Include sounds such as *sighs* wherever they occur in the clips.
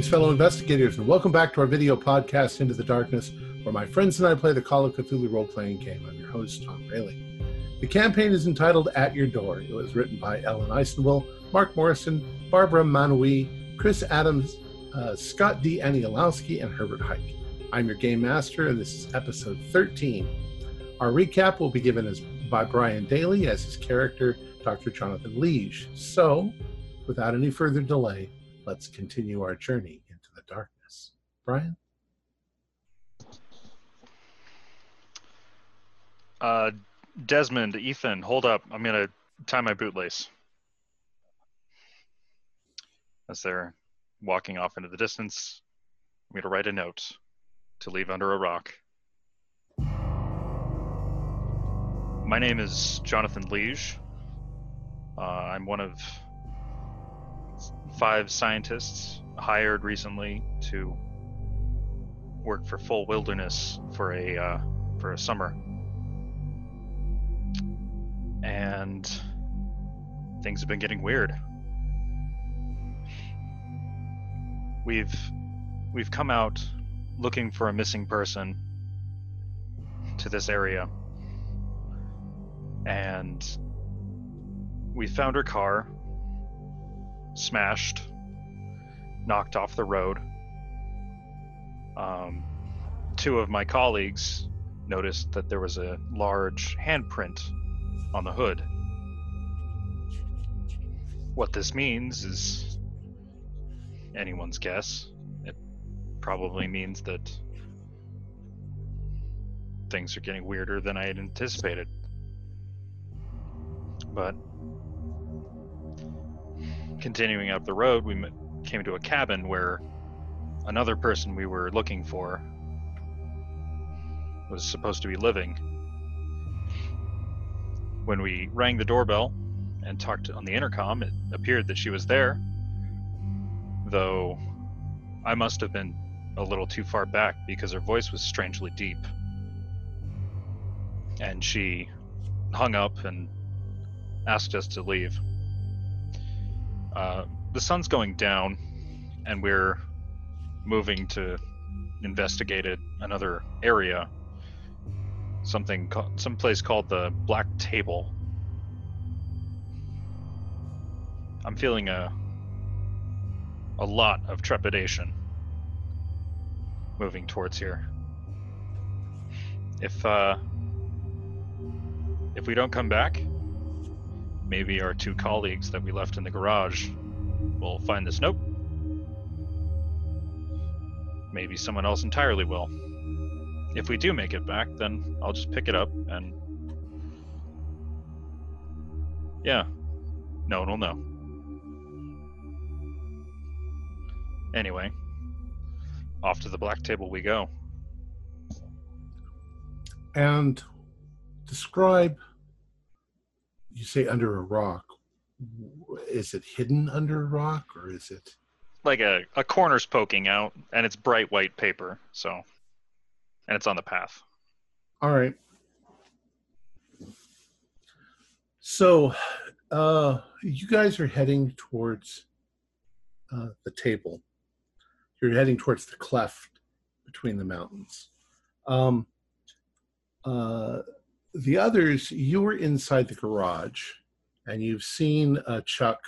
Greetings, fellow investigators, and welcome back to our video podcast, Into the Darkness, where my friends and I play the Call of Cthulhu role playing game. I'm your host, Tom Rayleigh. The campaign is entitled At Your Door. It was written by Ellen Eisenwell, Mark Morrison, Barbara Manui, Chris Adams, uh, Scott D. Aniolowski, and Herbert Hike. I'm your game master, and this is episode 13. Our recap will be given as by Brian Daly as his character, Dr. Jonathan Liege. So, without any further delay, let's continue our journey into the darkness. Brian? Uh, Desmond, Ethan, hold up. I'm going to tie my bootlace. As they're walking off into the distance, I'm going to write a note to leave under a rock. My name is Jonathan Liege. Uh, I'm one of five scientists hired recently to work for Full Wilderness for a uh, for a summer, and things have been getting weird. We've we've come out looking for a missing person to this area, and we found her car smashed, knocked off the road. Um, two of my colleagues noticed that there was a large handprint on the hood. What this means is anyone's guess. It probably means that things are getting weirder than I had anticipated. But continuing up the road, we came to a cabin where another person we were looking for was supposed to be living. When we rang the doorbell and talked on the intercom, it appeared that she was there, though I must have been a little too far back because her voice was strangely deep. And she hung up and asked us to leave. Uh, the sun's going down, and we're moving to investigate it, another area. Something, some place called the Black Table. I'm feeling a a lot of trepidation moving towards here. If uh, if we don't come back, maybe our two colleagues that we left in the garage will find this note. Maybe someone else entirely will. If we do make it back, then I'll just pick it up and. Yeah. No one will know. Anyway, off to the black table we go. And describe you say under a rock. Is it hidden under a rock or is it like a, a corner's poking out and it's bright white paper, so and it's on the path. All right. So uh you guys are heading towards uh, the table. You're heading towards the cleft between the mountains. Um, uh, the others, you were inside the garage and you've seen uh, Chuck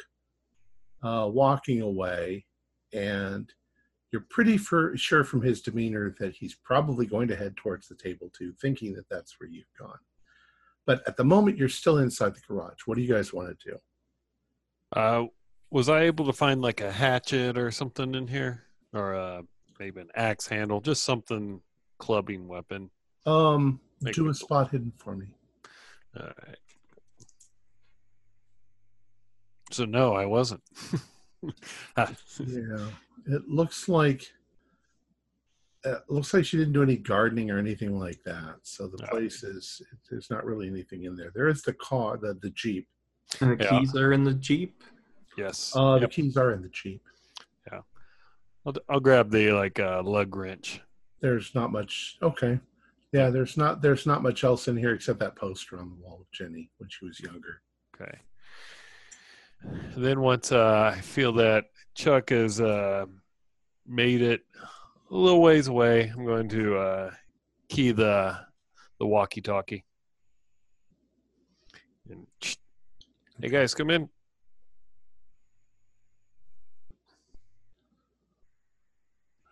uh, walking away, and you're pretty for, sure from his demeanor that he's probably going to head towards the table too, thinking that that's where you've gone. But at the moment, you're still inside the garage. What do you guys want to do? Uh, was I able to find like a hatchet or something in here, or uh, maybe an axe handle, just something clubbing weapon? Um, Make do a spot hidden for me. All right. So no, I wasn't. *laughs* yeah, it looks like it looks like she didn't do any gardening or anything like that. So the place is there's not really anything in there. There is the car, the the jeep. And the keys are in the jeep. Yes. Uh, yep. The keys are in the jeep. Yeah. I'll I'll grab the like uh, lug wrench. There's not much. Okay. Yeah, there's not there's not much else in here except that poster on the wall of Jenny when she was younger. Okay. Then once uh, I feel that Chuck has uh, made it a little ways away, I'm going to uh, key the the walkie-talkie. And, hey guys, come in.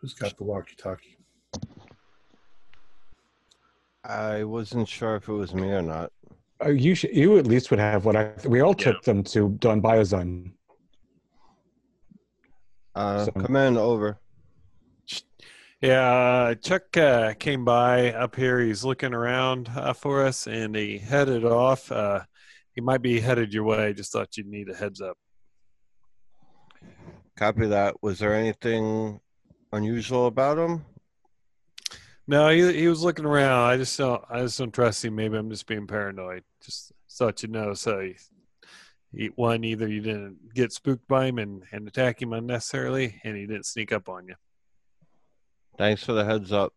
Who's got the walkie-talkie? I wasn't sure if it was me or not. Uh, you should, you at least would have what I. We all Yeah. took them to Don Biozone. Uh, So- come in, over. Yeah, Chuck uh, came by up here. He's looking around uh, for us, and he headed off. Uh, he might be headed your way. Just thought you'd need a heads up. Copy that. Was there anything unusual about him? No, he he was looking around. I just don't. I just don't trust him. Maybe I'm just being paranoid. Just thought you know. So, he, he, one, either you didn't get spooked by him and, and attack him unnecessarily, and he didn't sneak up on you. Thanks for the heads up.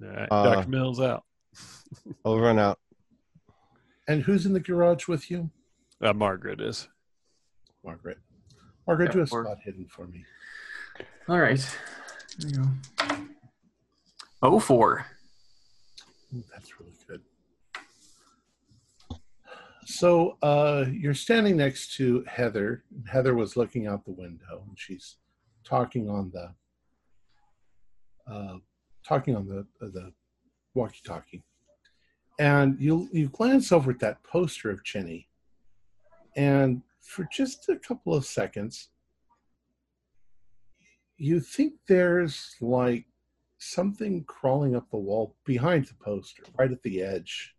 All right, Uh, Dr. Mills out. *laughs* Over and out. And who's in the garage with you? Uh, Margaret is. Margaret. Margaret, Yeah, do a or- spot hidden for me. All right. There you go. Oh four. That's really good. So uh, you're standing next to Heather. Heather was looking out the window, and she's talking on the uh, talking on the uh, the walkie-talkie. And you you glance over at that poster of Jenny, and for just a couple of seconds, you think there's like something crawling up the wall behind the poster, right at the edge.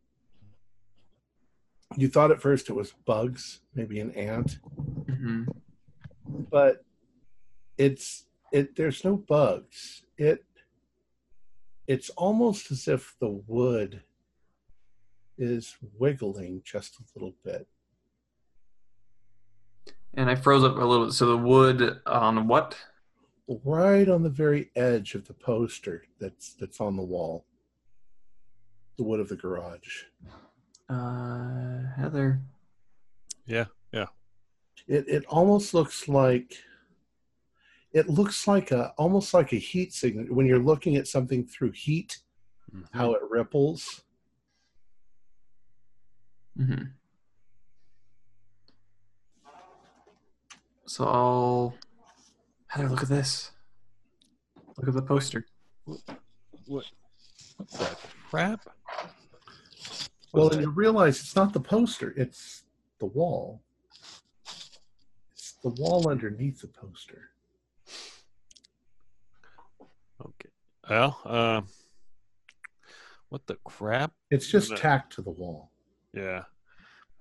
You thought at first it was bugs, maybe an ant, hmm but it's it. There's no bugs. It it's almost as if the wood is wiggling just a little bit. And I froze up a little. Bit. So the wood on what? Right on the very edge of the poster that's that's on the wall. The wood of the garage. Uh, Heather. Yeah, yeah. It it almost looks like it looks like a almost like a heat signature when you're looking at something through heat, how it ripples. hmm So I'll. Heather, look at this. Look at the poster. What? What that? crap? Well, What's and that? you realize it's not the poster; it's the wall. It's the wall underneath the poster. Okay. Well, uh, what the crap? It's just No. tacked to the wall. Yeah.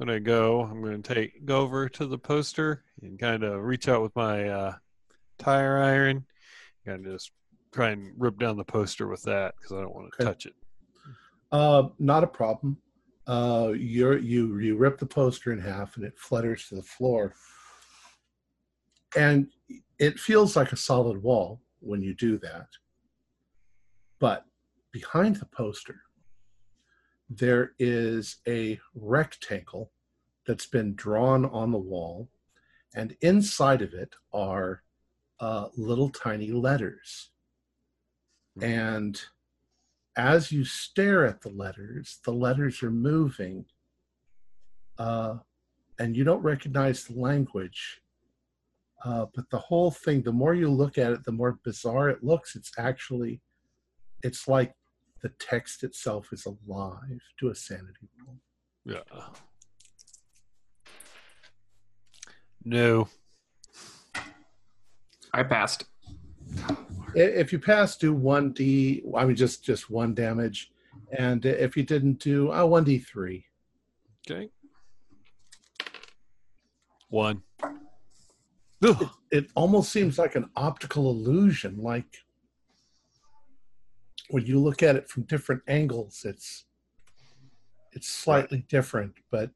I'm gonna go. I'm gonna take go over to the poster and kind of reach out with my uh, tire iron, and just try and rip down the poster with that because I don't want to Okay. touch it. Uh, not a problem. Uh, you're, you you rip the poster in half and it flutters to the floor, and it feels like a solid wall when you do that. But behind the poster, there is a rectangle that's been drawn on the wall, and inside of it are uh, little tiny letters. And as you stare at the letters, the letters are moving, uh, and you don't recognize the language. Uh, but the whole thing, the more you look at it, the more bizarre it looks. It's actually, it's like the text itself is alive. to a sanity rule. Yeah. No. I passed. If you pass, do one d. I mean, just just one damage, and if you didn't do, uh, one d three. Okay. One. Ugh. it almost seems like an optical illusion like when you look at it from different angles it's it's slightly different but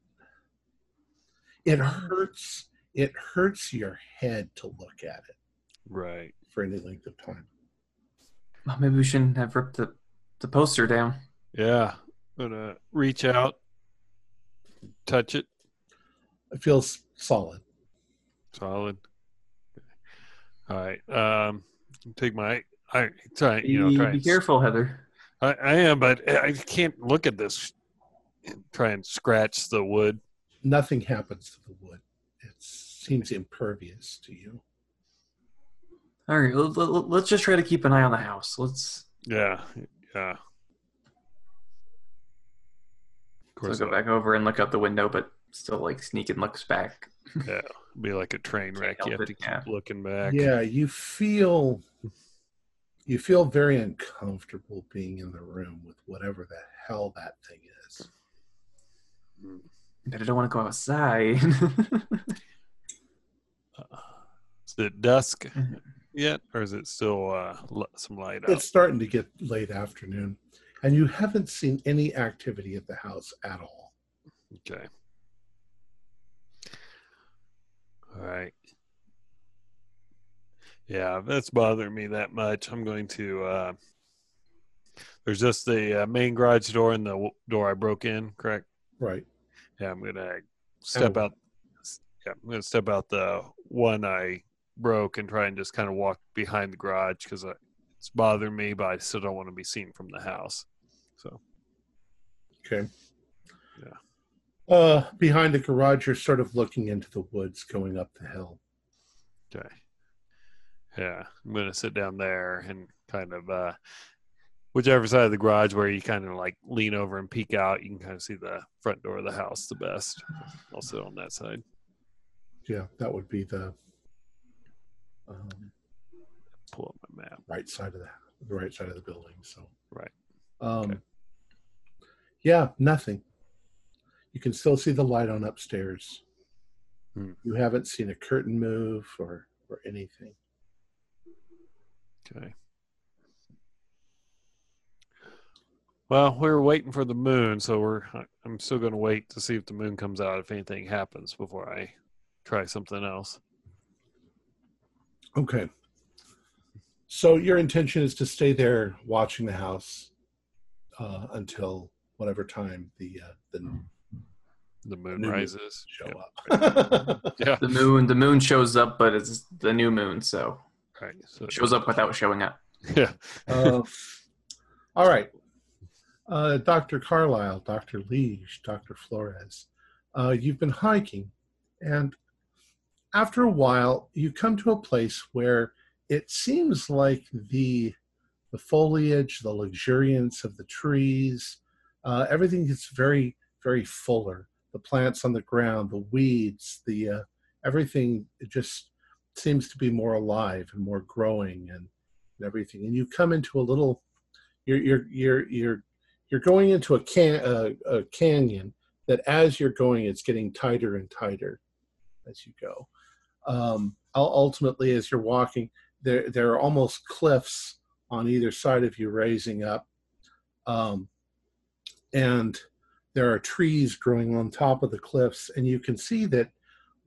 it hurts it hurts your head to look at it Right. for any length of time Well, maybe we shouldn't have ripped the, the poster down. Yeah. I'm gonna reach out, touch it. it feels solid Solid. All right. Um, take my. I try. Be, You know, try. be and- careful, Heather. I, I am, but I can't look at this. And try and scratch the wood. Nothing happens to the wood. It seems impervious to you. All right, let, let, let's just try to keep an eye on the house. Let's Yeah, yeah. Of so course, go back over and look out the window, but still like sneak and looks back. *laughs* yeah, be like a train wreck. You have to keep yeah. looking back. Yeah, you feel you feel very uncomfortable being in the room with whatever the hell that thing is. But I don't want to go outside. *laughs* Is it dusk *laughs* yet, or is it still uh, some light out? It's starting to get late afternoon, and you haven't seen any activity at the house at all. Okay. All right. Yeah, that's bothering me that much. I'm going to. Uh, there's just the uh, main garage door and the w- door I broke in, correct? Right. Yeah, I'm gonna step Oh. out. Yeah, I'm gonna step out the one I broke and try and just kind of walk behind the garage because it's bothering me, but I still don't want to be seen from the house. So Okay. Yeah. Uh, behind the garage, you're sort of looking into the woods going up the hill. Okay. Yeah, I'm gonna sit down there and kind of uh whichever side of the garage where you kind of like lean over and peek out, you can kind of see the front door of the house the best. I'll sit on that side. Yeah, that would be the um, Pull up my map. right side of the the right side of the building. So Right. Um, Okay. Yeah, nothing. You can still see the light on upstairs. Hmm. You haven't seen a curtain move or or anything. Okay. Well, we are waiting for the moon, so we're I'm still gonna wait to see if the moon comes out if anything happens before I try something else. Okay. So your intention is to stay there watching the house uh, until whatever time the uh, the The moon New moon rises. show Yep. up. *laughs* *laughs* Yeah. the moon, the moon shows up, but it's the new moon, so Right. So it shows up without showing up. Yeah. *laughs* Uh, all right. Uh, Dr. Carlisle, Dr. Liege, Dr. Flores, uh, you've been hiking, and after a while, you come to a place where it seems like the the foliage, the luxuriance of the trees, uh, everything gets very, very fuller. The plants on the ground, the weeds, the uh, everything just seems to be more alive and more growing and and everything. And you come into a little, you're you're you're you're you're going into a can a canyon that as you're going, it's getting tighter and tighter as you go. Um, ultimately, as you're walking, there there are almost cliffs on either side of you raising up, um, and there are trees growing on top of the cliffs, and you can see that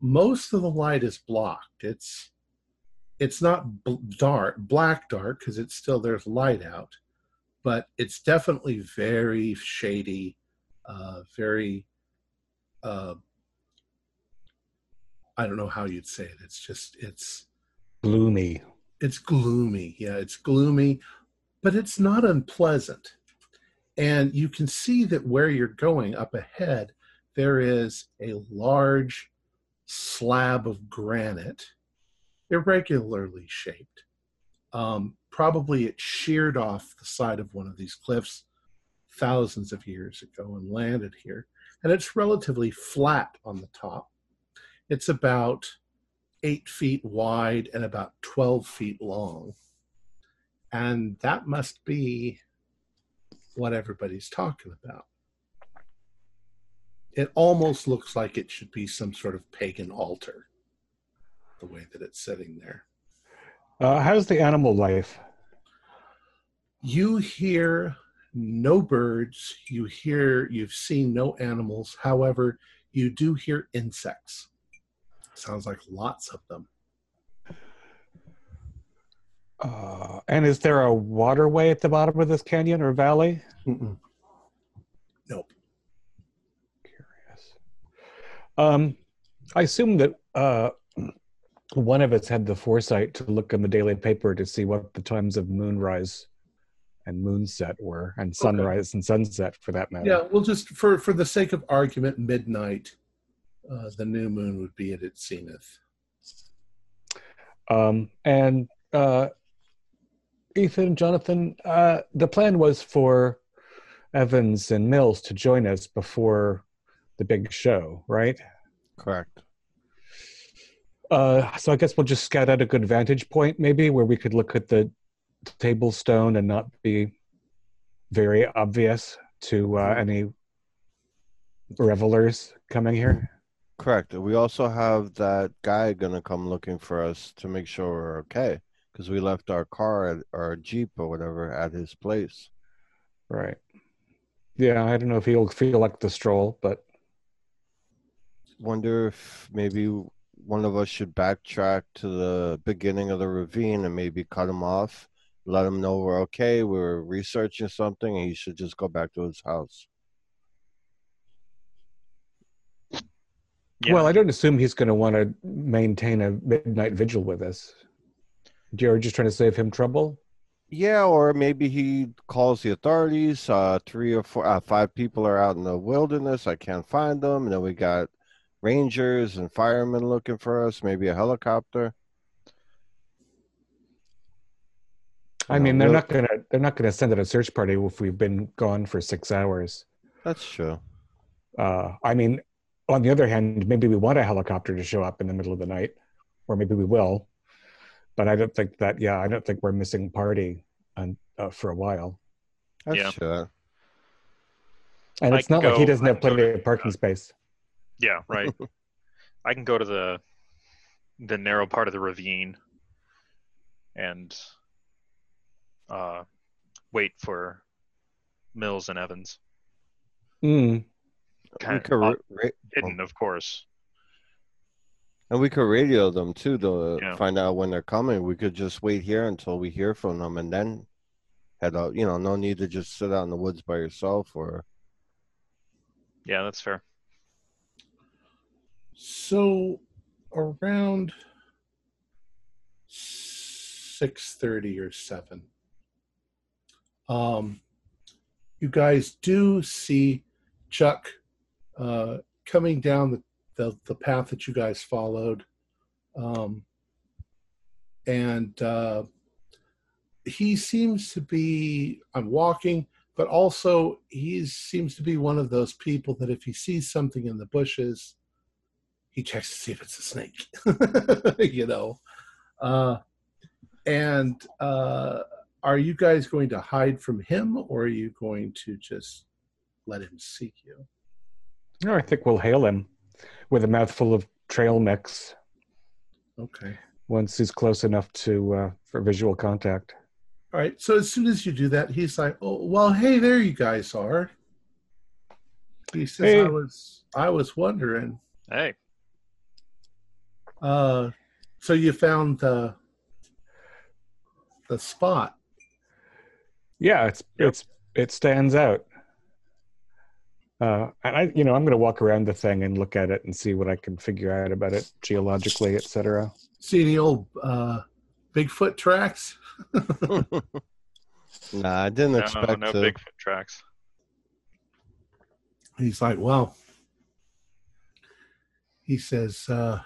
most of the light is blocked. It's it's not bl- dark, black dark, because it's still there's light out, but it's definitely very shady, uh, very. Uh, I don't know how you'd say it. It's just it's Gloomy. it's gloomy. Yeah, it's gloomy, but it's not unpleasant. And you can see that where you're going up ahead, there is a large slab of granite, irregularly shaped. Um, probably it sheared off the side of one of these cliffs thousands of years ago and landed here. And it's relatively flat on the top. It's about eight feet wide and about 12 feet long. And that must be what everybody's talking about. It almost looks like it should be some sort of pagan altar, the way that it's sitting there. Uh, how's the animal life? You hear no birds, you hear, you've seen no animals. However, you do hear insects. Sounds like lots of them. Uh, and is there a waterway at the bottom of this canyon or valley? Mm-mm. Nope. Curious. Um, I assume that uh, one of us had the foresight to look in the daily paper to see what the times of moonrise and moonset were, and sunrise and sunset for that matter. Yeah, we'll just for for the sake of argument, midnight, uh, the new moon would be at its zenith. Um, and uh, Ethan, Jonathan, uh, the plan was for Evans and Mills to join us before the big show, right? Correct. Uh, so I guess we'll just scout out a good vantage point, maybe, where we could look at the table stone and not be very obvious to uh, any revelers coming here. Correct. We also have that guy gonna come looking for us to make sure we're okay because we left our car at, or jeep or whatever at his place. Right. Yeah, I don't know if he'll feel like the stroll, but Wonder if maybe one of us should backtrack to the beginning of the ravine and maybe cut him off, let him know we're okay, we're researching something, and he should just go back to his house. Yeah. well, I don't assume he's going to want to maintain a midnight vigil with us. You're just trying to save him trouble. Yeah, or maybe he calls the authorities. Uh, three or four, uh, five people are out in the wilderness. I can't find them. And then we got rangers and firemen looking for us. Maybe a helicopter. I mean, they're not gonna they're not gonna send out a search party if we've been gone for six hours. That's true. Uh, I mean, on the other hand, maybe we want a helicopter to show up in the middle of the night, or maybe we will. But I don't think that. Yeah, I don't think we're missing party on, uh, for a while. That's Yeah. true. And I it's can not like he doesn't have plenty of parking space. Yeah, right. *laughs* I can go to the the narrow part of the ravine and uh, wait for Mills and Evans. Mm. We Kind could of ra- ra- hidden, of course. and we could radio them too to Yeah. find out when they're coming. We could just wait here until we hear from them and then head out. You know, no need to just sit out in the woods by yourself or Yeah, that's fair. So around six thirty or seven, um, you guys do see Chuck uh, coming down the, the the path that you guys followed, um, and uh, he seems to be. I'm walking, but also he seems to be one of those people that if he sees something in the bushes he checks to see if it's a snake *laughs* you know uh and uh are you guys going to hide from him or are you going to just let him seek you No, I think we'll hail him with a mouthful of trail mix okay once he's close enough to uh, for visual contact. all right so as soon as you do that he's like oh well hey there you guys are he says Hey. i was i was wondering Hey, uh so you found the the spot Yeah, it's Yep. it's it stands out. Uh, and I, you know, I'm going to walk around the thing and look at it and see what I can figure out about it geologically, etc. see any old uh bigfoot tracks *laughs* nah, I didn't no, expect no to. Bigfoot tracks. he's like, well, he says, uh,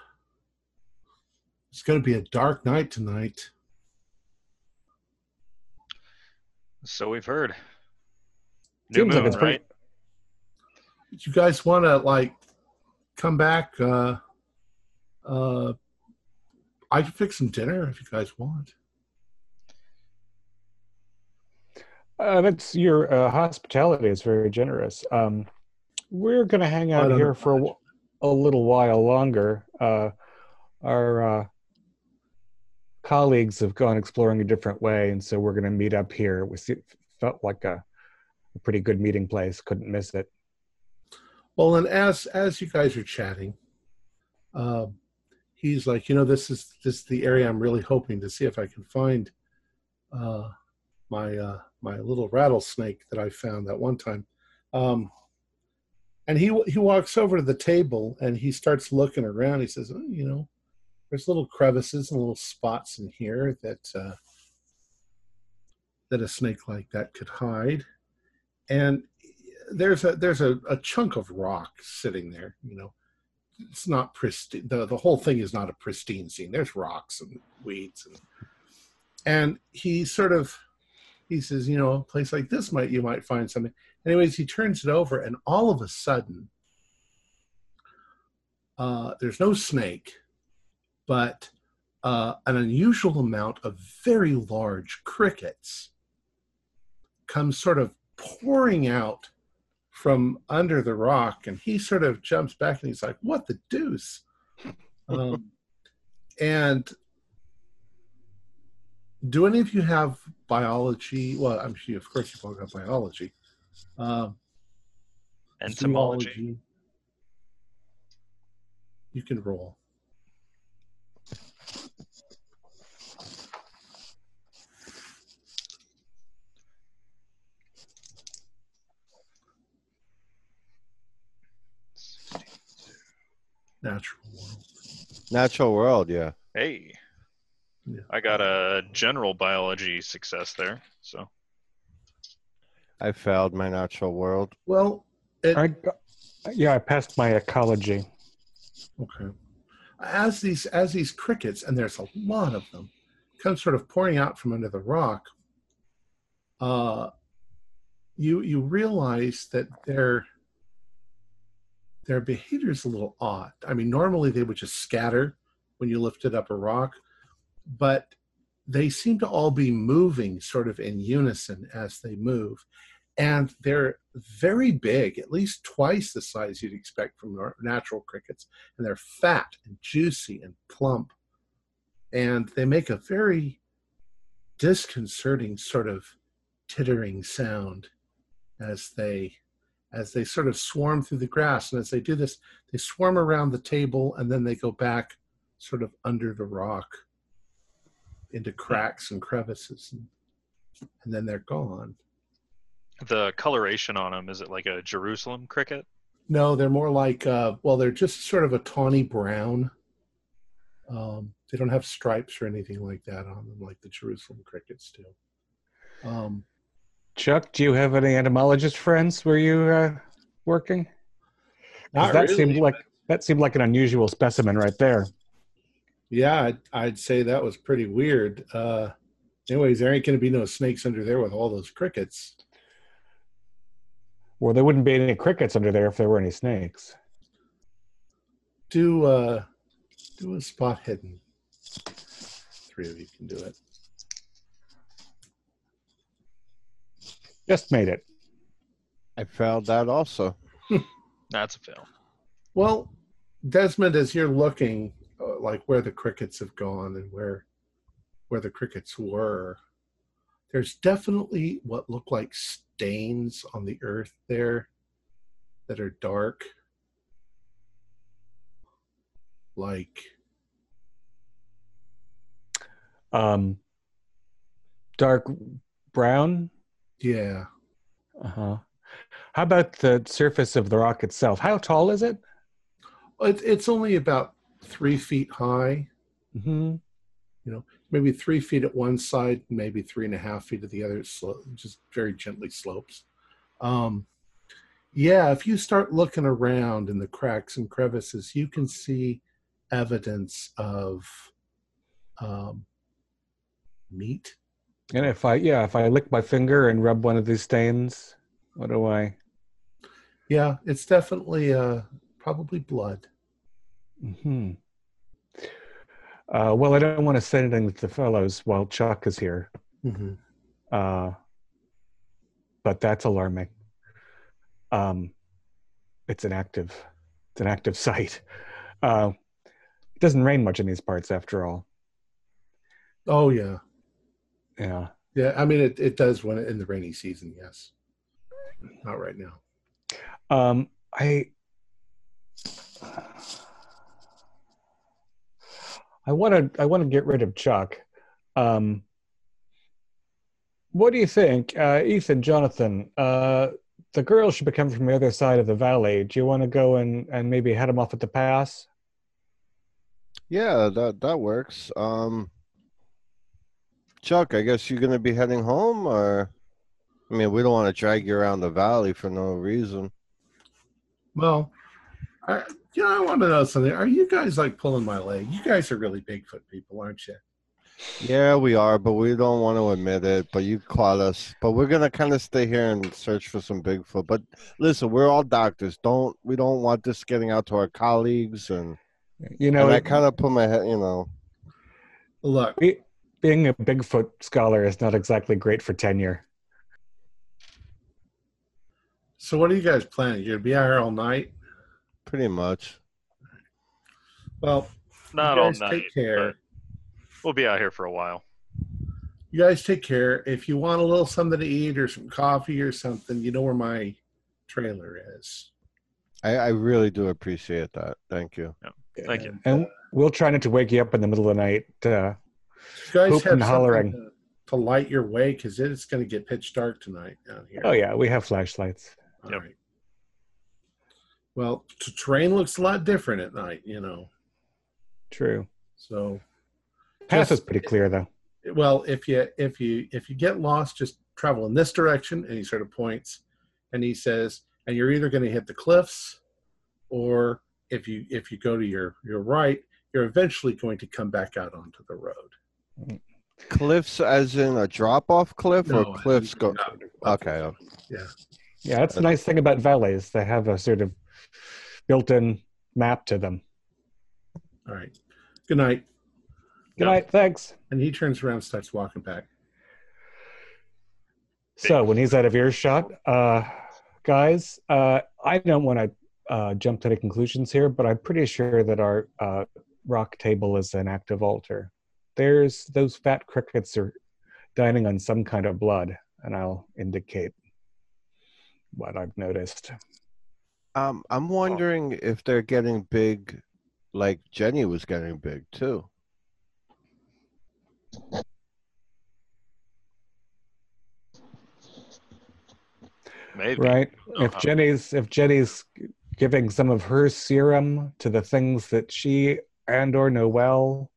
it's going to be a dark night tonight. So we've heard. New Seems like moon, it's pretty- right? You guys want to like come back? Uh, uh, I can fix some dinner if you guys want. Uh, that's your uh, hospitality is very generous. Um, we're going to hang out here for a, a little while longer. Uh, our uh, colleagues have gone exploring a different way, and so we're going to meet up here. We see, felt like a, a pretty good meeting place. Couldn't miss it. Well, and as as you guys are chatting, uh, he's like, you know, this is this is the area I'm really hoping to see if I can find uh, my uh, my little rattlesnake that I found that one time. Um, and he he walks over to the table and he starts looking around. He says, oh, you know, there's little crevices and little spots in here that uh, that a snake like that could hide, and there's a there's a, a chunk of rock sitting there. You know, it's not pristine. The the whole thing is not a pristine scene. There's rocks and weeds and and he sort of he says, you know, a place like this might you might find something. Anyways, he turns it over, and all of a sudden, uh, there's no snake, but uh, an unusual amount of very large crickets come sort of pouring out from under the rock, and he sort of jumps back and he's like, "What the deuce?" *laughs* Um, and do any of you have biology? Well, I'm sure, of course, you've all got biology. Um, Entomology. zoology. You can roll. Natural world. Natural world, yeah. Hey. Yeah. I got a general biology success there. So I failed my natural world. Well, it, I, yeah, I passed my ecology. Okay. As these as these crickets, and there's a lot of them, come sort of pouring out from under the rock, uh, you you realize that their their behavior is a little odd. I mean, normally they would just scatter when you lifted up a rock, but they seem to all be moving sort of in unison as they move. And they're very big, at least twice the size you'd expect from natural crickets. And they're fat and juicy and plump. And they make a very disconcerting sort of tittering sound as they as they sort of swarm through the grass and as they do this they swarm around the table and then they go back sort of under the rock into cracks and crevices and, and then they're gone. The coloration on them is it like a Jerusalem cricket? no they're more like uh well they're just sort of a tawny brown. Um they don't have stripes or anything like that on them like the jerusalem crickets do. Um Chuck, do you have any entomologist friends where you uh, working? that really, seemed like that seemed like an unusual specimen right there. Yeah, I'd, I'd say that was pretty weird. Uh, anyways, there ain't going to be no snakes under there with all those crickets. Well, there wouldn't be any crickets under there if there were any snakes. Do uh, do a spot hidden. Three of you can do it. Just made it. I failed that also. *laughs* That's a fail. Well, Desmond, as you're looking, uh, like where the crickets have gone and where where the crickets were, there's definitely what look like stains on the earth there that are dark, like Um, dark brown. Yeah. Uh huh. How about the surface of the rock itself? How tall is it? It, it's only about three feet high, hmm You know, maybe three feet at one side, maybe three and a half feet at the other, slo- just very gently slopes. Um, yeah, if you start looking around in the cracks and crevices, you can see evidence of um, meat. And if I yeah, if I lick my finger and rub one of these stains, what do I? Yeah, it's definitely uh, probably blood. Hmm. Uh, well, I don't want to say anything to the fellows while Chuck is here, hmm uh, but that's alarming. Um, it's an active, it's an active *laughs* site. Uh, it doesn't rain much in these parts, after all. Oh yeah, Yeah. yeah. I mean, it, it does when in the rainy season. Yes, not right now. Um, I I want to I want to get rid of Chuck. Um, what do you think, uh, Ethan, Jonathan? Uh, the girls should be coming from the other side of the valley. Do you want to go and and maybe head them off at the pass? Yeah, that that works. Um, Chuck, I guess you're gonna be heading home, or I mean, we don't want to drag you around the valley for no reason. Well, I, you know, I want to know something. Are you guys like pulling my leg? You guys are really Bigfoot people, aren't you? Yeah, we are, but we don't want to admit it. But you caught us. But we're gonna kind of stay here and search for some Bigfoot. But listen, we're all doctors. Don't we don't want this getting out to our colleagues and. You know, and I kind of put my head, you know. Look, be, being a Bigfoot scholar is not exactly great for tenure. so what are you guys planning? You're gonna be out here all night? Pretty much. Well, Not you all guys night. take care. We'll be out here for a while. You guys take care. If you want a little something to eat or some coffee or something, you know where my trailer is. I, I really do appreciate that. Thank you. Thank you. And we'll try not to wake you up in the middle of the night. Uh, You guys Hoop have and something hollering. To, to light your way because it's going to get pitch dark tonight down here. oh yeah, we have flashlights. All Yep. right. Well, t- terrain looks a lot different at night, you know. True. So, Path Just- is pretty clear though. well, if you if you if you get lost, just travel in this direction, and he sort of points, and he says, and you're either going to hit the cliffs, or if you if you go to your your right, you're eventually going to come back out onto the road. Cliffs, as in a drop off cliff, No, or cliffs go. no. Okay. uh, Yeah, that's the nice thing about valleys. They have a sort of built-in map to them. All right. Good night. Good Yeah. night. Thanks. And he turns around, and starts walking back. So when he's out of earshot, uh, guys, uh, I don't want to uh, jump to any conclusions here, but I'm pretty sure that our uh, rock table is an active altar. There's those fat crickets are dining on some kind of blood, and I'll indicate what I've noticed. Um, I'm wondering if they're getting big, like Jenny was getting big too. Maybe. Right? Oh, if huh. Jenny's if Jenny's giving some of her serum to the things that she and or Noel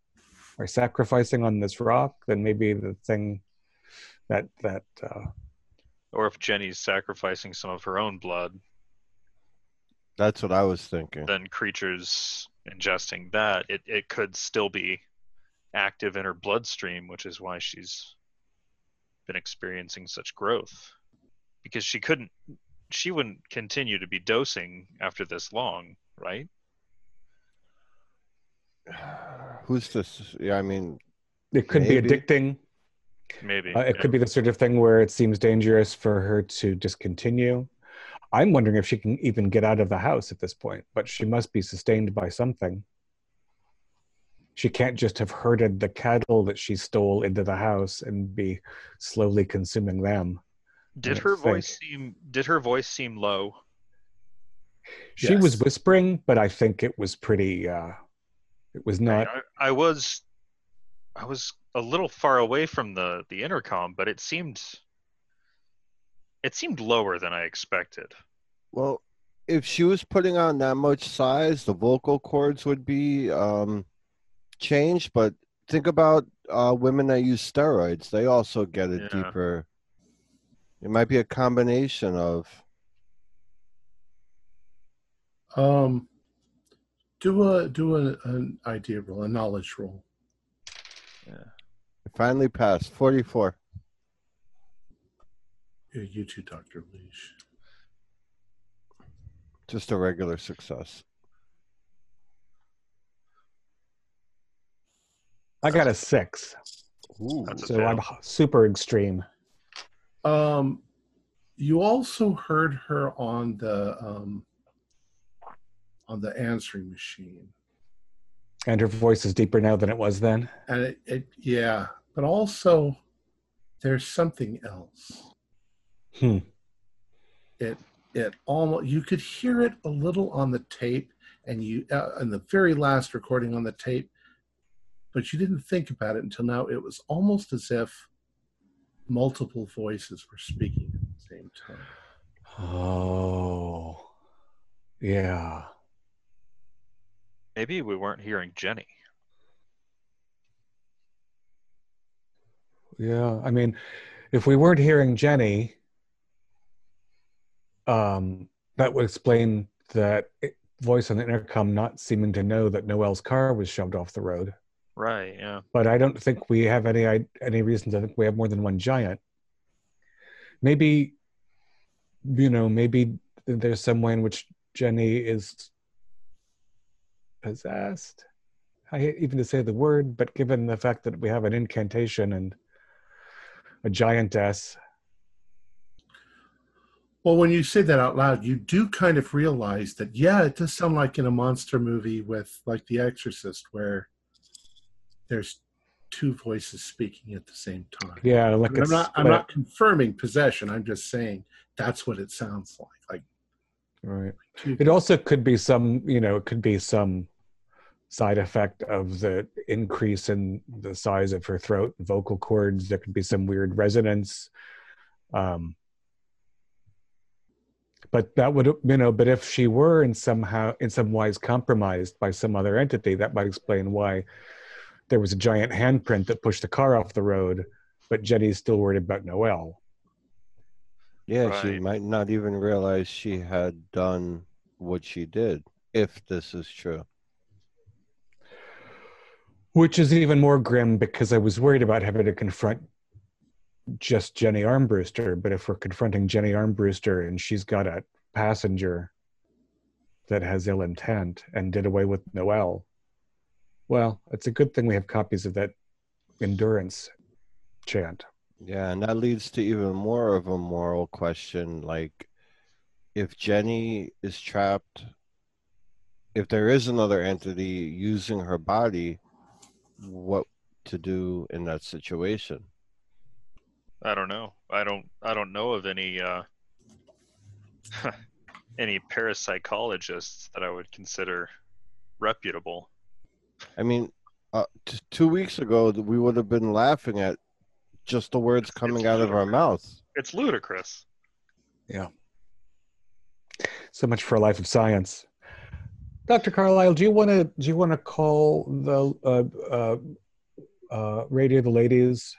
are sacrificing on this rock, then maybe the thing that that uh, Or if Jenny's sacrificing some of her own blood, That's what I was thinking. then creatures ingesting that, it, it could still be active in her bloodstream, which is why she's been experiencing such growth. Because she couldn't, she wouldn't continue to be dosing after this long, right? *sighs* Who's this? Yeah, I mean, it could Maybe. be addicting. Maybe. Uh, it yeah. could be the sort of thing where it seems dangerous for her to discontinue. I'm wondering if she can even get out of the house at this point, but she must be sustained by something. She can't just have herded the cattle that she stole into the house and be slowly consuming them. Did I her think. voice seem? Did her voice seem low? She was whispering, but I think it was pretty. Uh, it was not. I, I was, I was a little far away from the the intercom, but it seemed, it seemed lower than I expected. well, if she was putting on that much size, the vocal cords would be um, changed. But think about uh, women that use steroids; they also get a Yeah. deeper. It might be a combination of. Um, do a do a, an idea roll, a knowledge roll. It finally passed forty-four. Yeah, you too, Doctor Leash. Just a regular success. I got a six, Ooh. So. I'm super extreme. Um, you also heard her on the um, on the answering machine, And her voice is deeper now than it was then. and it, it yeah, but also there's something else. Hmm. It it almost you could hear it a little on the tape, and you uh, in the very last recording on the tape, but you didn't think about it until now. It was almost as if multiple voices were speaking at the same time. Oh, yeah. Maybe we weren't hearing Jenny. Yeah, I mean, if we weren't hearing Jenny, um, that would explain that voice on the intercom not seeming to know that Noel's car was shoved off the road. Right. Yeah. But I don't think we have any any reason to think we have more than one giant. Maybe, you know, maybe there's some way in which Jenny is possessed. I hate even to say the word, but given the fact that we have an incantation and a giantess, Well, when you say that out loud, you do kind of realize that, yeah, it does sound like in a monster movie with like The Exorcist, where there's two voices speaking at the same time. yeah, like I'm not. I'm not confirming possession. I'm just saying that's what it sounds like. Like right. It also could be some, you know, it could be some side effect of the increase in the size of her throat vocal cords. There could be some weird resonance. Um, but that would, you know, but if she were in somehow, in some wise compromised by some other entity, that might explain why there was a giant handprint that pushed the car off the road, but Jenny's still worried about Noel. Yeah, she might not even realize she had done what she did, if this is true. Which is even more grim because I was worried about having to confront just Jenny Armbruster. But if we're confronting Jenny Armbruster and she's got a passenger that has ill intent and did away with Noel, well, it's a good thing we have copies of that endurance chant. Yeah, and that leads to even more of a moral question. Like, if Jenny is trapped, if there is another entity using her body, what to do in that situation? I don't know. I don't. I don't know of any uh, *laughs* any parapsychologists that I would consider reputable. I mean, uh, t- two weeks ago, we would have been laughing at just the words coming it's out of our ludicrous. mouth. It's ludicrous. Yeah. So much for a life of science. Dr. Carlisle, do you want to do you want to call the uh, uh, uh, radio the ladies?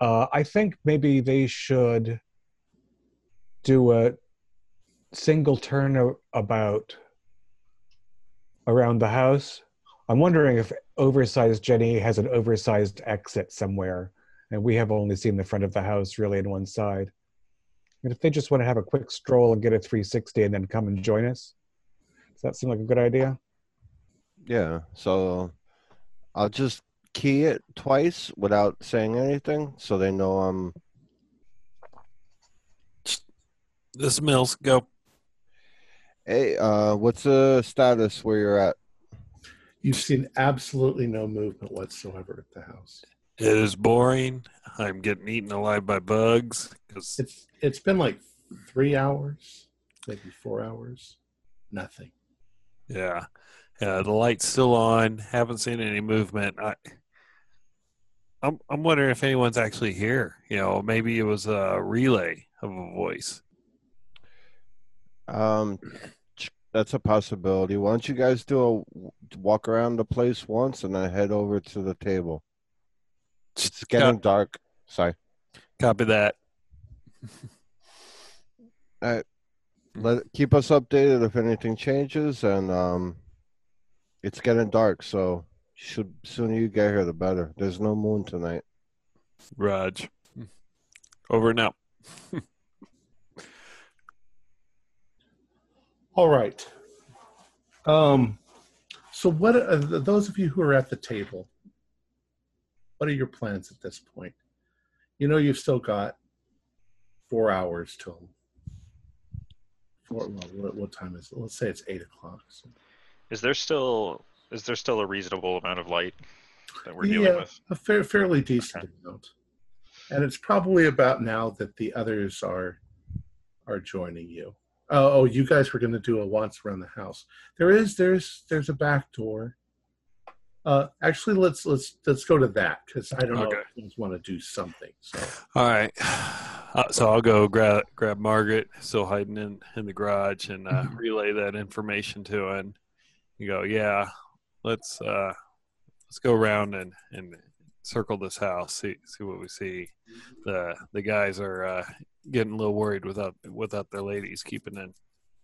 Uh, I think maybe they should do a single turn about around the house. I'm wondering if oversized Jenny has an oversized exit somewhere, and we have only seen the front of the house really in one side. And if they just want to have a quick stroll and get a 360 and then come and join us, does that seem like a good idea? Yeah, so I'll just key it twice without saying anything so they know I'm This Mills, go. Hey, uh, what's the status where you're at? you've seen absolutely no movement whatsoever at the house. It is boring. I'm getting eaten alive by bugs because It's it's been like three hours, maybe four hours. Nothing. Yeah, yeah. The light's still on. Haven't seen any movement. I, I'm I'm wondering if anyone's actually here. You know, maybe it was a relay of a voice. Um, that's a possibility. Why don't you guys do a walk around the place once and then head over to the table? It's getting dark. Sorry. Copy that. Let keep us updated if anything changes, and um, it's getting dark, so should sooner you get here the better. There's no moon tonight. Raj. Over now. *laughs* All right. Um, so what? Are, those of you who are at the table, what are your plans at this point? You know, you've still got four hours till. Four, well, what, what time is it? Let's say it's eight o'clock. So. Is there still is there still a reasonable amount of light that we're yeah, dealing with? a fair, fairly decent amount, and it's probably about now that the others are are joining you. Oh, oh you guys were going to do a once around the house. There is there's there's a back door. Uh, actually, let's let's let's go to that because I don't know if you want to do something. So All right. Uh, so I'll go grab grab Margaret, still hiding in in the garage, and uh, Mhm. relay that information to her. And you go, yeah, let's uh, let's go around and and circle this house, see see what we see. The the guys are uh, getting a little worried without without their ladies keeping in.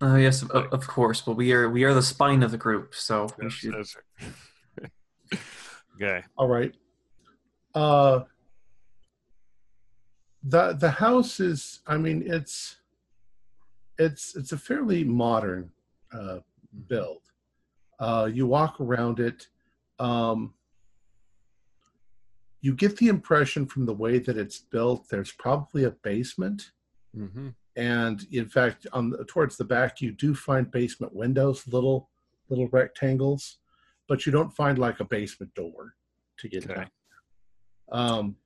Uh, yes, of, of course. But we are we are the spine of the group, so we Yes, should. yes, *laughs* okay. All right. Uh, the the house is. I mean, it's it's it's a fairly modern uh, build. Uh, you walk around it. Um, you get the impression from the way that it's built. There's probably a basement, Mm-hmm. and in fact, on the, towards the back, you do find basement windows, little little rectangles, but you don't find like a basement door to get Okay. down. Um,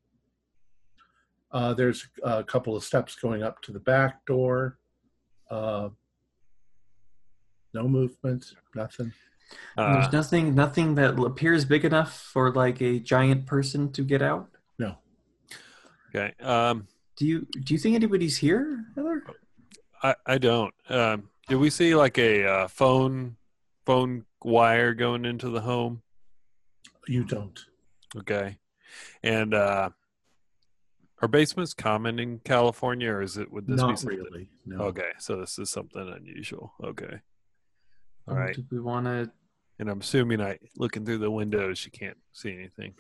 uh, there's a couple of steps going up to the back door. Uh, no movement, nothing. Uh, There's nothing nothing that appears big enough for like a giant person to get out. No. okay. Um, Do you do you think anybody's here, Heather? I I don't. Um, did we see like a uh, phone phone wire going into the home? You don't. Okay. And uh, are basements common in California, or is it would this be Not something? really. No. Okay, so this is something unusual. Okay. All Or right. Do we want to? And I'm assuming I looking through the windows, you can't see anything.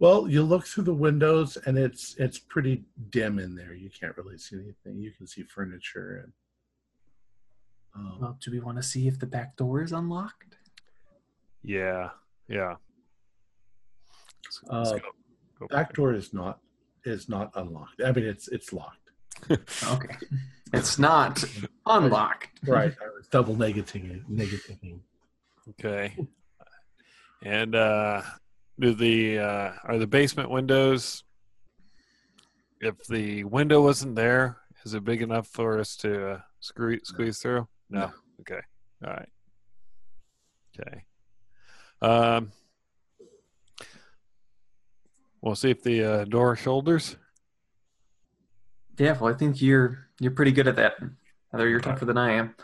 Well, you look through the windows and it's it's pretty dim in there. You can't really see anything. You can see furniture and. Um, Well, do we want to see if the back door is unlocked? Yeah. Yeah. Let's- let's Uh, go. Go back door is not is not unlocked. I mean, it's it's locked. *laughs* Okay, *laughs* it's not unlocked. Right. I was double negating it. Negating. Okay. And uh do the uh are the basement windows if the window wasn't there, is it big enough for us to uh, squeeze squeeze through? No. No. Okay. All right. Okay. Um We'll see if the uh, door shoulders. Yeah, well, I think you're you're pretty good at that. Heather, you're tougher than I am.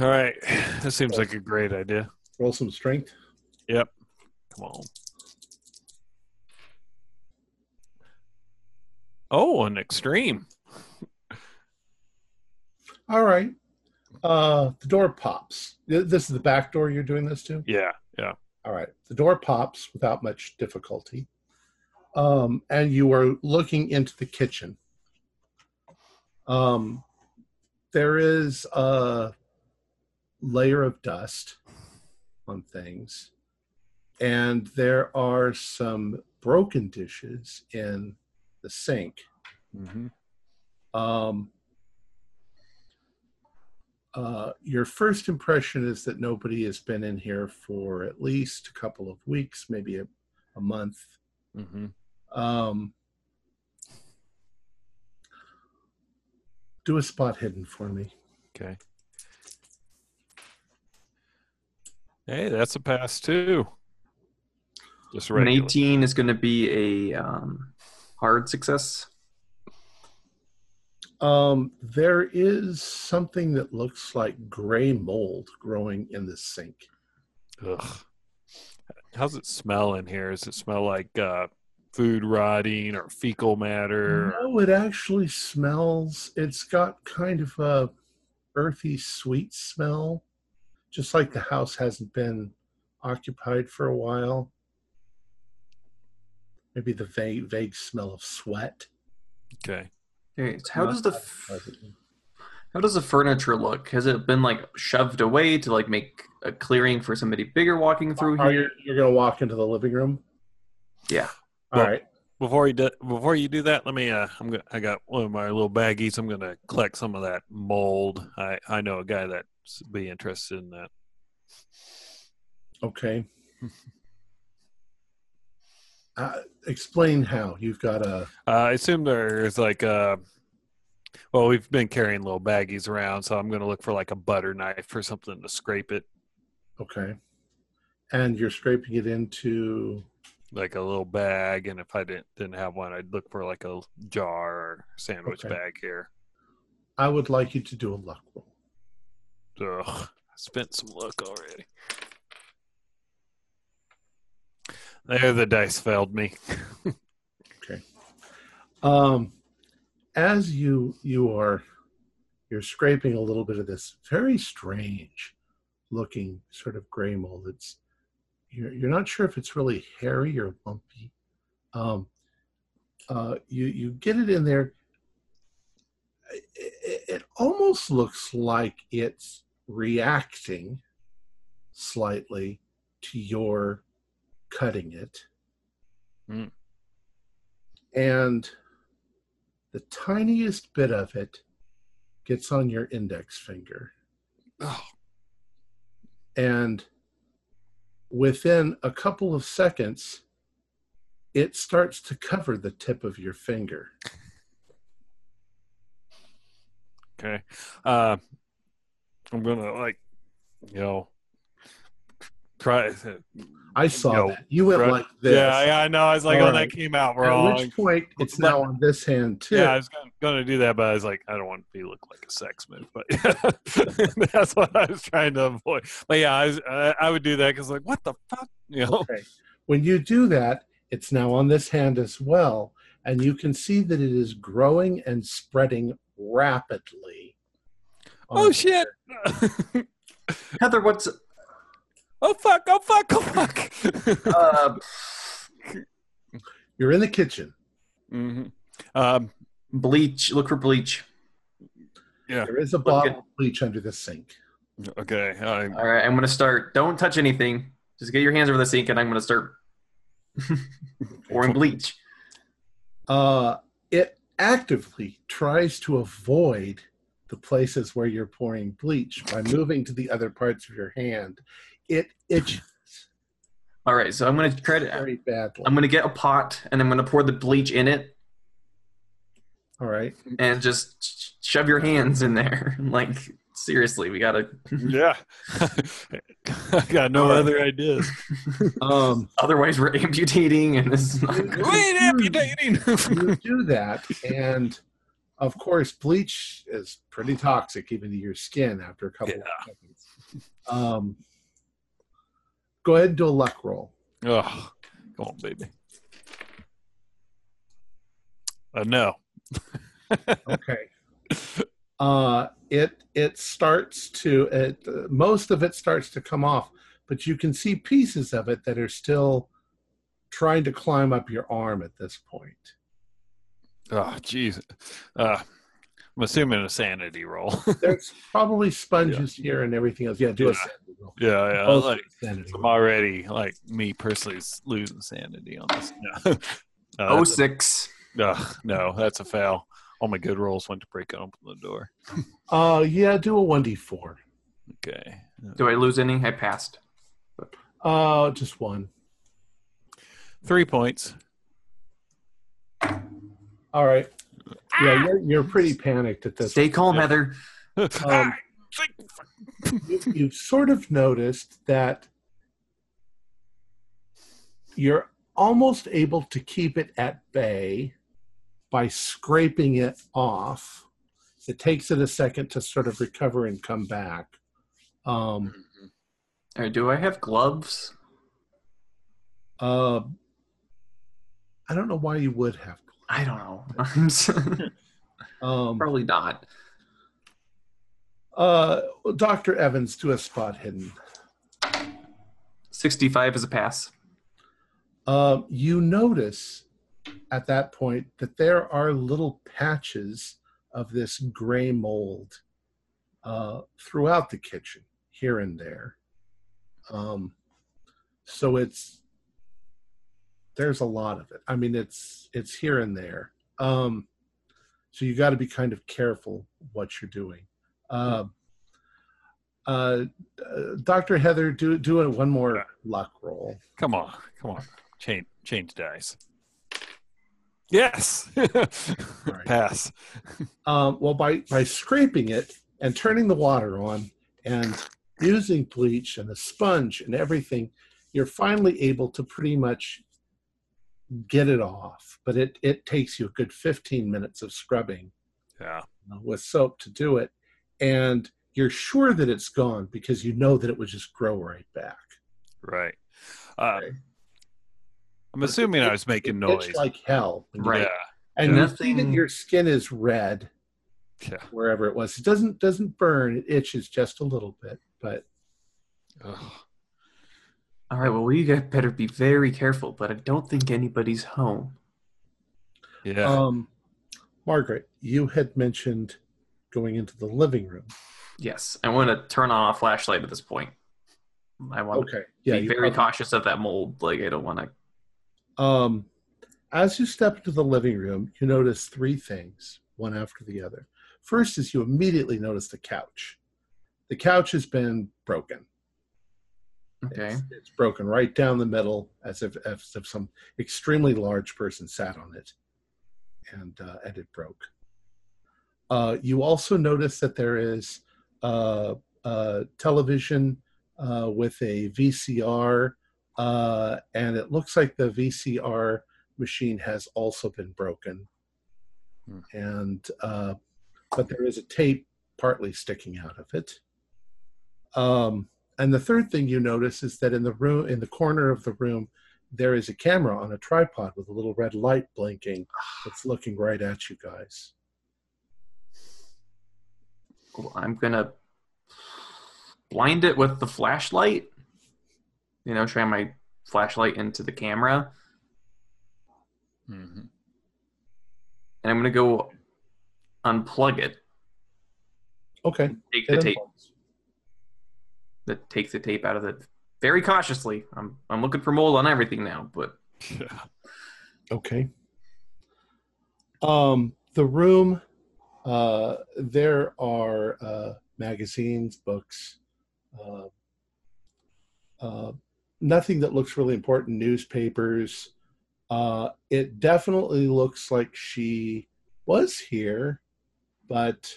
All right. That seems like a great idea. Roll some strength. Yep. Come on. Oh, an extreme. All right. Uh, the door pops. This is the back door you're doing this to? Yeah, yeah. All right. The door pops without much difficulty. Um, and you are looking into the kitchen. Um, there is a layer of dust on things, and there are some broken dishes in the sink. Mm-hmm. Um, uh, your first impression is that nobody has been in here for at least a couple of weeks, maybe a, a month. Mm-hmm. Um, do a spot hidden for me. Okay. Hey, that's a pass too. Just right. An 18 is going to be a um, hard success. Um, there is something that looks like gray mold growing in the sink. Ugh. How's it smell in here? Does it smell like uh, food rotting or fecal matter? No, it actually smells. It's got kind of a earthy, sweet smell, just like the house hasn't been occupied for a while. Maybe the vague, vague smell of sweat. Okay. Okay, so how does the that f- pleasant. how does the furniture look? Has it been like shoved away to like make a clearing for somebody bigger walking through Are here? you you're gonna walk into the living room? Yeah. All Well- right. Before you do, before you do that, let me. Uh, I'm gonna. I got one of my little baggies. I'm gonna collect some of that mold. I I know a guy that'd be interested in that. Okay. *laughs* uh, explain how you've got a. Uh, I assume there's like a. Well, we've been carrying little baggies around, so I'm gonna look for like a butter knife or something to scrape it, Okay. And you're scraping it into. like a little bag. And if I didn't didn't have one, I'd look for like a jar or sandwich Okay. bag here. I would like you to do a luck roll. Ugh, I spent some luck already. There, the dice failed me. Okay. Um, as you you are you're scraping a little bit of this very strange looking sort of gray mold. It's you're you're not sure if it's really hairy or lumpy. Um, uh, you you get it in there. It, it, it almost looks like it's reacting slightly to your cutting it. Hmm. And the tiniest bit of it gets on your index finger. Oh, And within a couple of seconds, it starts to cover the tip of your finger. okay. Uh, I'm gonna like, you know, try. I saw Yo, that. You went right. like this. Yeah, yeah, I know. I was like, All oh, right. that came out At which point, it's now on this hand too. Yeah, I was gonna, gonna do that, but I was like, I don't want to be look like a sex move. But *laughs* that's what I was trying to avoid. But yeah, I, was, I, I would do that because like, what the fuck, you know? Okay. When you do that, it's now on this hand as well, and you can see that it is growing and spreading rapidly. Oh shit! *laughs* Heather, what's oh fuck! Oh fuck! Oh fuck! uh, *laughs* You're in the kitchen. hmm Um, bleach? Look for bleach. yeah. There is a bottle of bleach under the sink. Okay. I, All right, I'm gonna start. Don't touch anything. Just get your hands over the sink, and I'm gonna start *laughs* pouring bleach. Uh, it actively tries to avoid the places where you're pouring bleach by moving to the other parts of your hand. It itches All right, so I'm gonna try to. very badly. I'm gonna get a pot, and I'm gonna pour the bleach in it, All right. and just shove your hands in there. *laughs* Like seriously, we gotta. yeah. I *laughs* *laughs* got no other ideas. Um, Otherwise, we're amputating, and this is not. good. Wait, amputating. you do that, and of course, bleach is pretty toxic even to your skin after a couple of seconds. Um, go ahead and do a luck roll. oh, come on, baby. Uh, no. *laughs* Okay. Uh, it it starts to it uh, most of it starts to come off, but you can see pieces of it that are still trying to climb up your arm at this point. Oh, jeez. Uh, I'm assuming a sanity roll. *laughs* There's probably sponges here and everything else. Yeah, do a sanity roll. yeah, yeah. Both Like, sanity I'm already like me personally losing sanity on this. No. *laughs* Uh, Oh that's a- six. no, that's a foul. All my good rolls went to break open the door. Uh, yeah, do a one d four. Okay. Do I lose any? I passed. Uh, just one. Three points. All right. Yeah, you're, you're pretty panicked at this. Stay calm, Yeah. Heather. Um, you, you've sort of noticed that you're almost able to keep it at bay by scraping it off. It takes it a second to sort of recover and come back. Um, All right, do I have gloves? uh, I don't know why you would have. I don't know. *laughs* Um, Probably not. uh, Dr. Evans, do a spot hidden. 65 is a pass. Um, you notice at that point that there are little patches of this gray mold uh, throughout the kitchen, here and there. Um, so it's there's a lot of it. I mean, it's it's here and there. Um, so you got to be kind of careful what you're doing. Uh, uh, uh, Dr. Heather, do do one more luck roll. Come on, come on. Change change dice. Yes. *laughs* right. Pass. Um, well, by by scraping it and turning the water on and using bleach and a sponge and everything, you're finally able to pretty much get it off. But it it takes you a good 15 minutes of scrubbing Yeah. uh, with soap to do it, and you're sure that it's gone because you know that it would just grow right back. Right. Uh, Okay. I'm assuming I was making noise. Itch like hell. when you- Right. And you see that Nothing- your skin is red Yeah. yeah. wherever it was. It doesn't doesn't burn. It itches just a little bit, but Ugh. All right. Well, we better be very careful, but I don't think anybody's home. Yeah. um, Margaret, you had mentioned going into the living room. Yes, I want to turn on a flashlight at this point. I want Okay, to yeah. be very probably- cautious of that mold. Like I don't want to. Um, as you step into the living room, you notice three things, one after the other. First is you immediately notice the couch. The couch has been broken. Okay. It's, it's broken right down the middle, as if as if some extremely large person sat on it, and uh, and it broke. Uh, you also notice that there is uh, a television uh, with a VCR, uh, and it looks like the VCR machine has also been broken, Hmm. and uh, but there is a tape partly sticking out of it. Um, and the third thing you notice is that in the room, in the corner of the room, there is a camera on a tripod with a little red light blinking. It's looking right at you guys. Well, I'm gonna blind it with the flashlight. You know, shine my flashlight into the camera, Mhm. and I'm gonna go unplug it. Okay. Take hit the tape. once. That takes the tape out of it very cautiously. I'm I'm looking for mold on everything now, but Yeah. *laughs* Okay. Um, the room, uh, there are uh, magazines, books, uh, uh, nothing that looks really important, newspapers. Uh, it definitely looks like she was here, but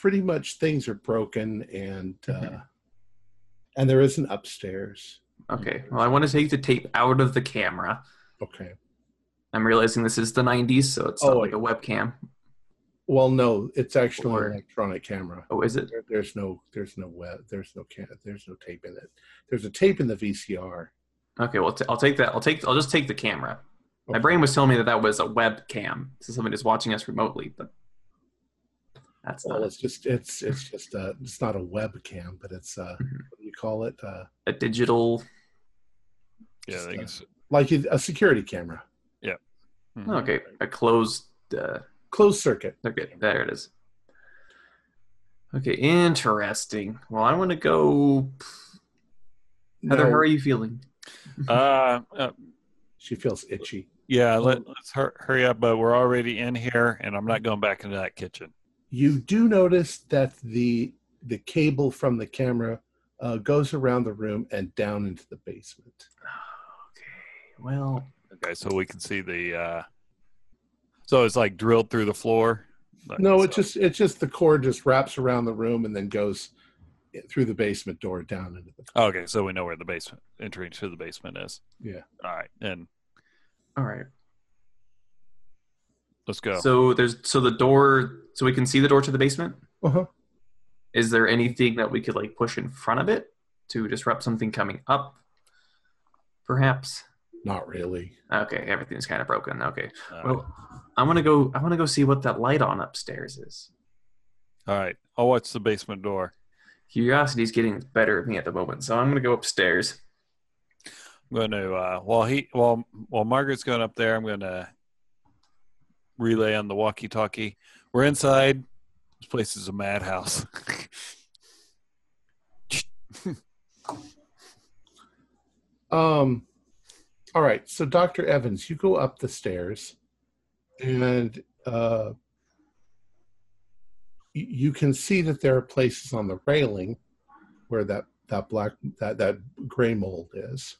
pretty much things are broken and uh, Mhm. and there is an upstairs. okay. Well, I want to take the tape out of the camera. Okay. I'm realizing this is the 90s, so it's Oh, not like a webcam. Well, no, it's actually Or- an electronic camera. Oh, is it? There, there's no, there's no web, there's no can, there's no tape in it. There's a tape in the VCR. Okay, well, t- I'll take that. I'll take. I'll just take the camera. My brain was telling me that that was a webcam, so somebody is watching us remotely, but that's Well, not it's just, it's, it's just, uh, it's not a webcam, but it's, uh, Mhm. what do you call it? Uh, a digital. Yeah, I think it's like a a security camera, mhm. Okay, a closed. Uh, closed circuit. okay, there it is. Okay, interesting. Well, I want to go. Heather, No, how are you feeling? Uh, *laughs* uh, she feels itchy. yeah, let, let's hur- hurry up, but we're already in here, and I'm not going back into that kitchen. You do notice that the the cable from the camera uh, goes around the room and down into the basement. Okay, well, Okay, so we can see the. Uh, so it's like drilled through the floor. Like, No, it so- just it's just the cord just wraps around the room and then goes through the basement door down into the Okay, so we know where the basement entering to the basement is. yeah. All right, and all right. Let's go. So there's so the door, so we can see the door to the basement. Uh-huh. Is there anything that we could like push in front of it to disrupt something coming up? Perhaps. Not really. Okay, everything's kind of broken. Okay. All right. Well, I want to go. I want to go see what that light on upstairs is. All right, I'll watch the basement door. Curiosity's getting better at me at the moment, so I'm gonna go upstairs. I'm going to uh, while he while while Margaret's going up there, I'm going to relay on the walkie-talkie. We're inside. This place is a madhouse. *laughs* Um all right, so Dr. Evans, you go up the stairs and uh you can see that there are places on the railing where that that black that that gray mold is.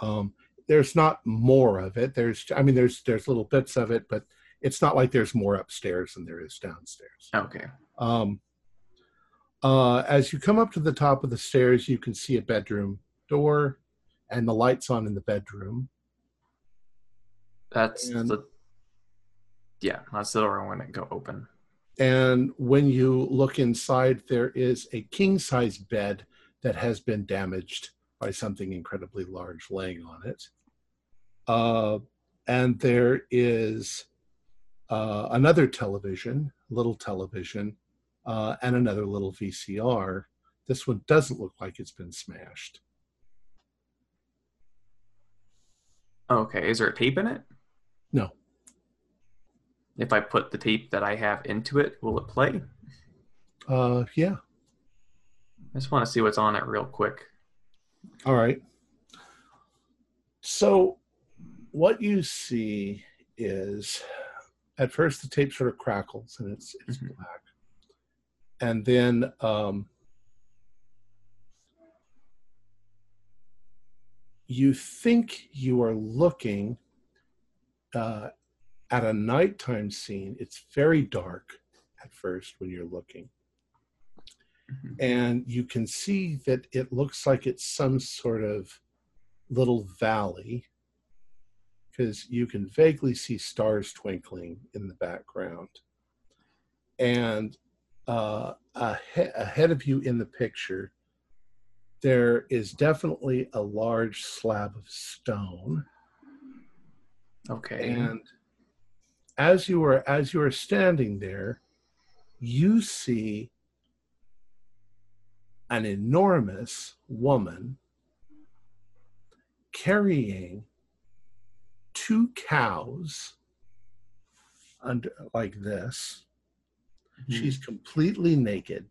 Um there's not more of it. There's I mean there's there's little bits of it, but it's not like there's more upstairs than there is downstairs. Okay. Um, uh, as you come up to the top of the stairs, you can see a bedroom door and the lights on in the bedroom. That's And- the. Yeah, that's the door I want to go open. And when you look inside, there is a king size bed that has been damaged by something incredibly large laying on it. Uh, and there is uh, another television, little television, uh, and another little VCR. This one doesn't look like it's been smashed. Okay, is there a tape in it? No. If I put the tape that I have into it, will it play? Uh, yeah. I just want to see what's on it real quick. All right. So, what you see is at first the tape sort of crackles and it's it's Mhm. black, and then um, you think you are looking uh, at a nighttime scene. It's very dark at first when you're looking Mhm. and you can see that it looks like it's some sort of little valley because you can vaguely see stars twinkling in the background and uh, ahe- ahead of you in the picture there is definitely a large slab of stone Okay. and as you are as you are standing there you see an enormous woman carrying two cows under like this. She's completely naked.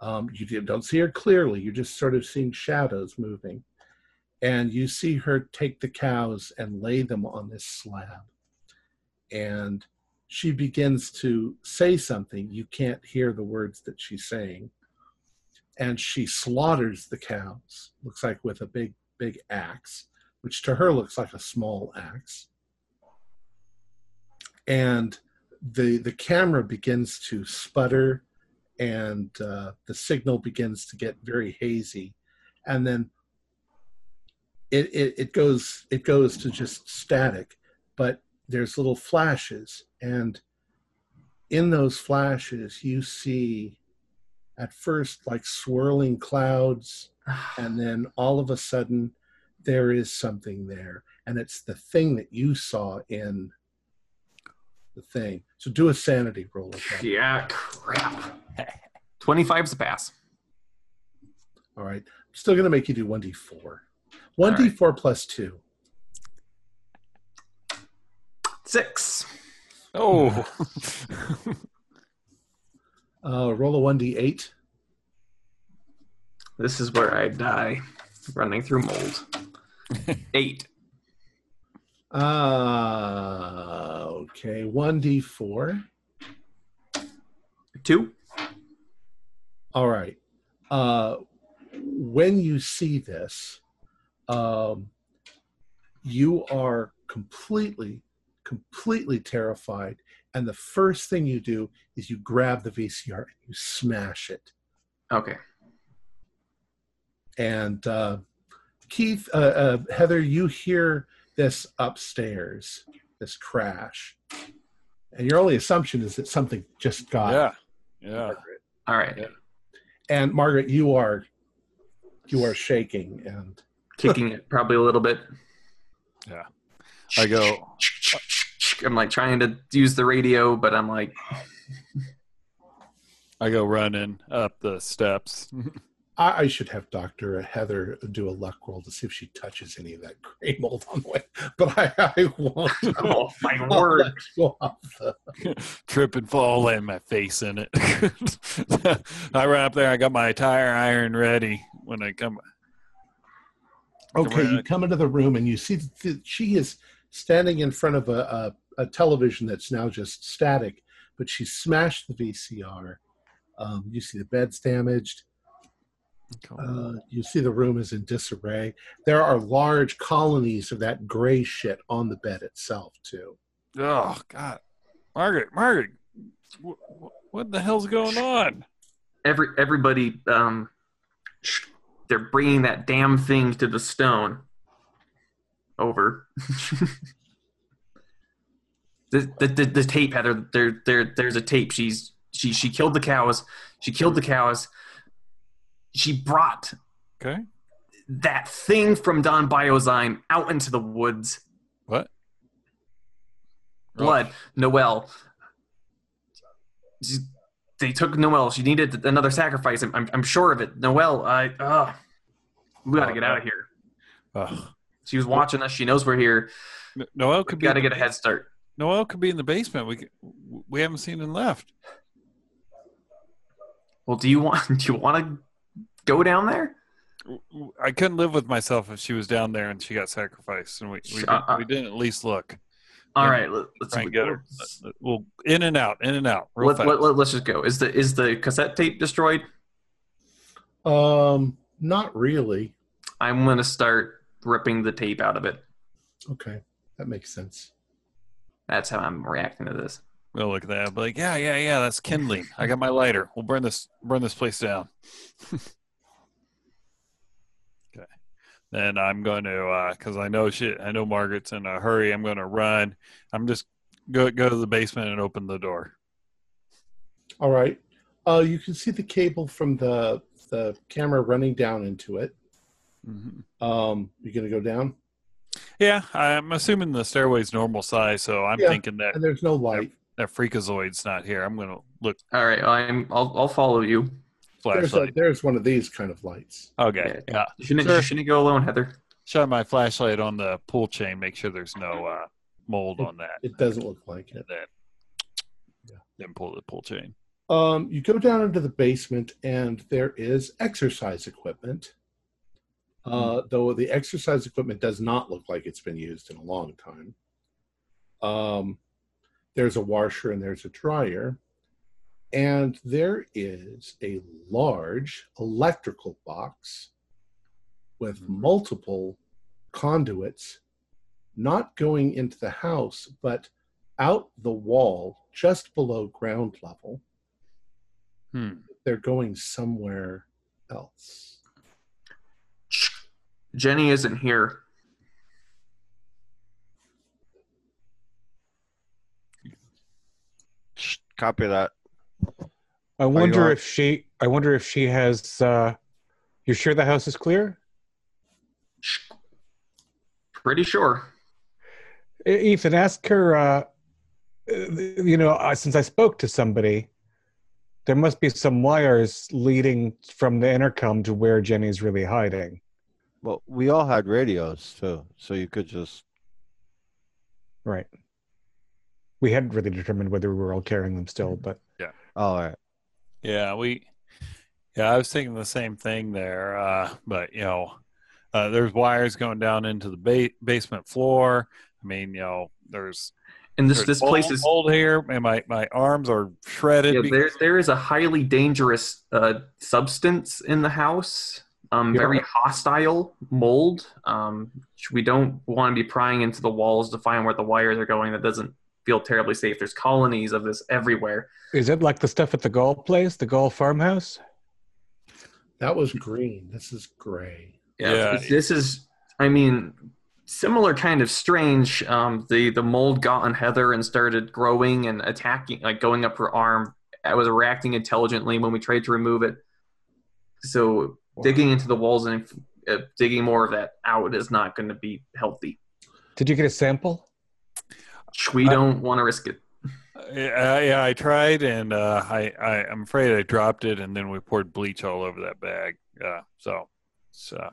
Um, you don't see her clearly. You're just sort of seeing shadows moving. And you see her take the cows and lay them on this slab. And she begins to say something. You can't hear the words that she's saying. And she slaughters the cows looks like with a big big axe which to her looks like a small axe. And the the camera begins to sputter and uh, the signal begins to get very hazy. And then it, it it goes it goes to just static but there's little flashes. And in those flashes you see at first like swirling clouds *sighs* and then all of a sudden there is something there and it's the thing that you saw in the thing so do a sanity roll at yeah, crap. *laughs* 25's a pass. all right i'm still going to make you do 1d4 1d4 plus 2 Six. Oh, *laughs* uh, roll a 1d8 This is where I die, running through mold. *laughs* Eight. uh, okay 1d4 Two. All right. Uh, when you see this, um, you are completely, completely terrified. And the first thing you do is you grab the VCR and you smash it. Okay. And uh, Keith, uh, uh, Heather, you hear this upstairs, this crash. And your only assumption is that something just got yeah, yeah. Margaret. All right. Yeah. And Margaret, you are you are shaking and *laughs* Kicking it probably a little bit. Yeah. I go. *laughs* I'm like trying to use the radio, but I'm like, *laughs* I go running up the steps. I, I should have Doctor Heather do a luck roll to see if she touches any of that gray mold on the way, but I, I won't. *laughs* oh my *laughs* I'll word. off the- *laughs* Trip and fall, land my face in it. I run up there. I got my tire iron ready when I come. Okay, you come into the room and you see that she is standing in front of a, a, a television that's now just static, but she smashed the VCR. Um, you see the bed's damaged. Uh, you see the room is in disarray. There are large colonies of that gray shit on the bed itself too. Oh God, Margaret, Margaret, wh- wh- what the hell's going on? Every everybody, um, they're bringing that damn thing to the stone. Over. *laughs* the, the, the the tape, Heather. There there there's a tape. She's she she killed the cows. She killed the cows. She brought Okay. That thing from Don Biozyme out into the woods. What? Blood. Noelle. She- They took Noelle. She needed another sacrifice. I'm, I'm, I'm sure of it. Noelle, I. Uh, we gotta Oh, get out of here. Ugh. She was watching us. She knows we're here. Noel We could be. gotta get a head start. Noel could be in the basement. We we haven't seen him left. Well, do you want *laughs* do you want to go down there? I couldn't live with myself if she was down there and she got sacrificed, and we we, Sh- didn't, uh, we didn't at least look. All Yeah. right, let, let's Try and get her. let's- We'll in and out, in and out, real Let, fast. let, let, us just go. Is the is the cassette tape destroyed? Um, not really. I'm gonna start ripping the tape out of it. Okay, that makes sense. That's how I'm reacting to this. We'll look at that. Be like, yeah, yeah, yeah. That's kindling. I got my lighter. We'll burn this, burn this place down. *laughs* okay. Then I'm going to, because I know shit. I know Margaret's in a hurry. I'm going to run. I'm just go go to the basement and open the door. All right. Uh, you can see the cable from the the camera running down into it. hmm Um, you gonna go down, Yeah, I'm assuming the stairway's normal size, so I'm Yeah. thinking that and there's no light. that freakazoid's not here. I'm going to look All right, I'm I'll I'll follow you. There's a, there's one of these kind of lights. Okay, Yeah. yeah. You shouldn't Sure. you shouldn't go alone, Heather. Shine my flashlight on the pull chain. Make sure there's no uh, mold on that. It doesn't look like it. and then Yeah. then pull the pull chain. Um, you go down into the basement, and there is exercise equipment. Uh, though the exercise equipment does not look like it's been used in a long time. Um, there's a washer and there's a dryer, and there is a large electrical box with Mhm. multiple conduits, not going into the house, but out the wall just below ground level Hmm. they're going somewhere else. Jenny isn't here. Copy that. I wonder if she. I wonder if she has. Uh, you sure the house is clear? Pretty sure. Ethan, ask her. Uh, uh, you know, uh, since I spoke to somebody, there must be some wires leading from the intercom to where Jenny's really hiding. Well, we all had radios too, so you could just. Right. We hadn't really determined whether we were all carrying them still, but Oh, all right. Yeah, we. Yeah, I was thinking the same thing there. Uh, but you know, uh, there's wires going down into the ba- basement floor. I mean, you know, there's And this there's this place mold- is mold here, and my my arms are shredded. yeah, because- there there is a highly dangerous uh, substance in the house. Um, Yeah. very hostile mold. Um, we don't want to be prying into the walls to find where the wires are going. That doesn't feel terribly safe. There's colonies of this everywhere. is it like the stuff at the golf place, the golf farmhouse? That was green. This is gray. Yeah, Yeah. this- this is. I mean, similar kind of strange. Um, the the mold got on Heather and started growing and attacking, like going up her arm. I was reacting intelligently when we tried to remove it. So digging into the walls and uh, digging more of that out is not going to be healthy. Did you get a sample? We Uh, don't want to risk it. Yeah, yeah, I tried, and uh, I, I, I'm afraid I dropped it, and then we poured bleach all over that bag. Uh, so, so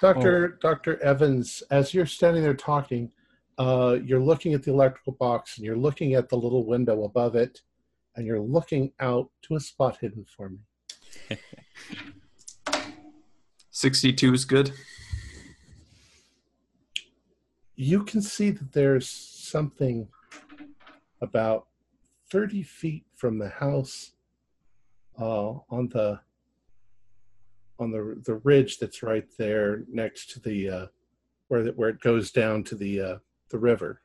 Doctor Doctor Evans, as you're standing there talking, uh, you're looking at the electrical box and you're looking at the little window above it, and you're looking out to a spot hidden for me. *laughs* Sixty-two is good. You can see that there's something about 30 feet from the house uh, on the on the the ridge that's right there next to the uh, where the, where it goes down to the uh, the river.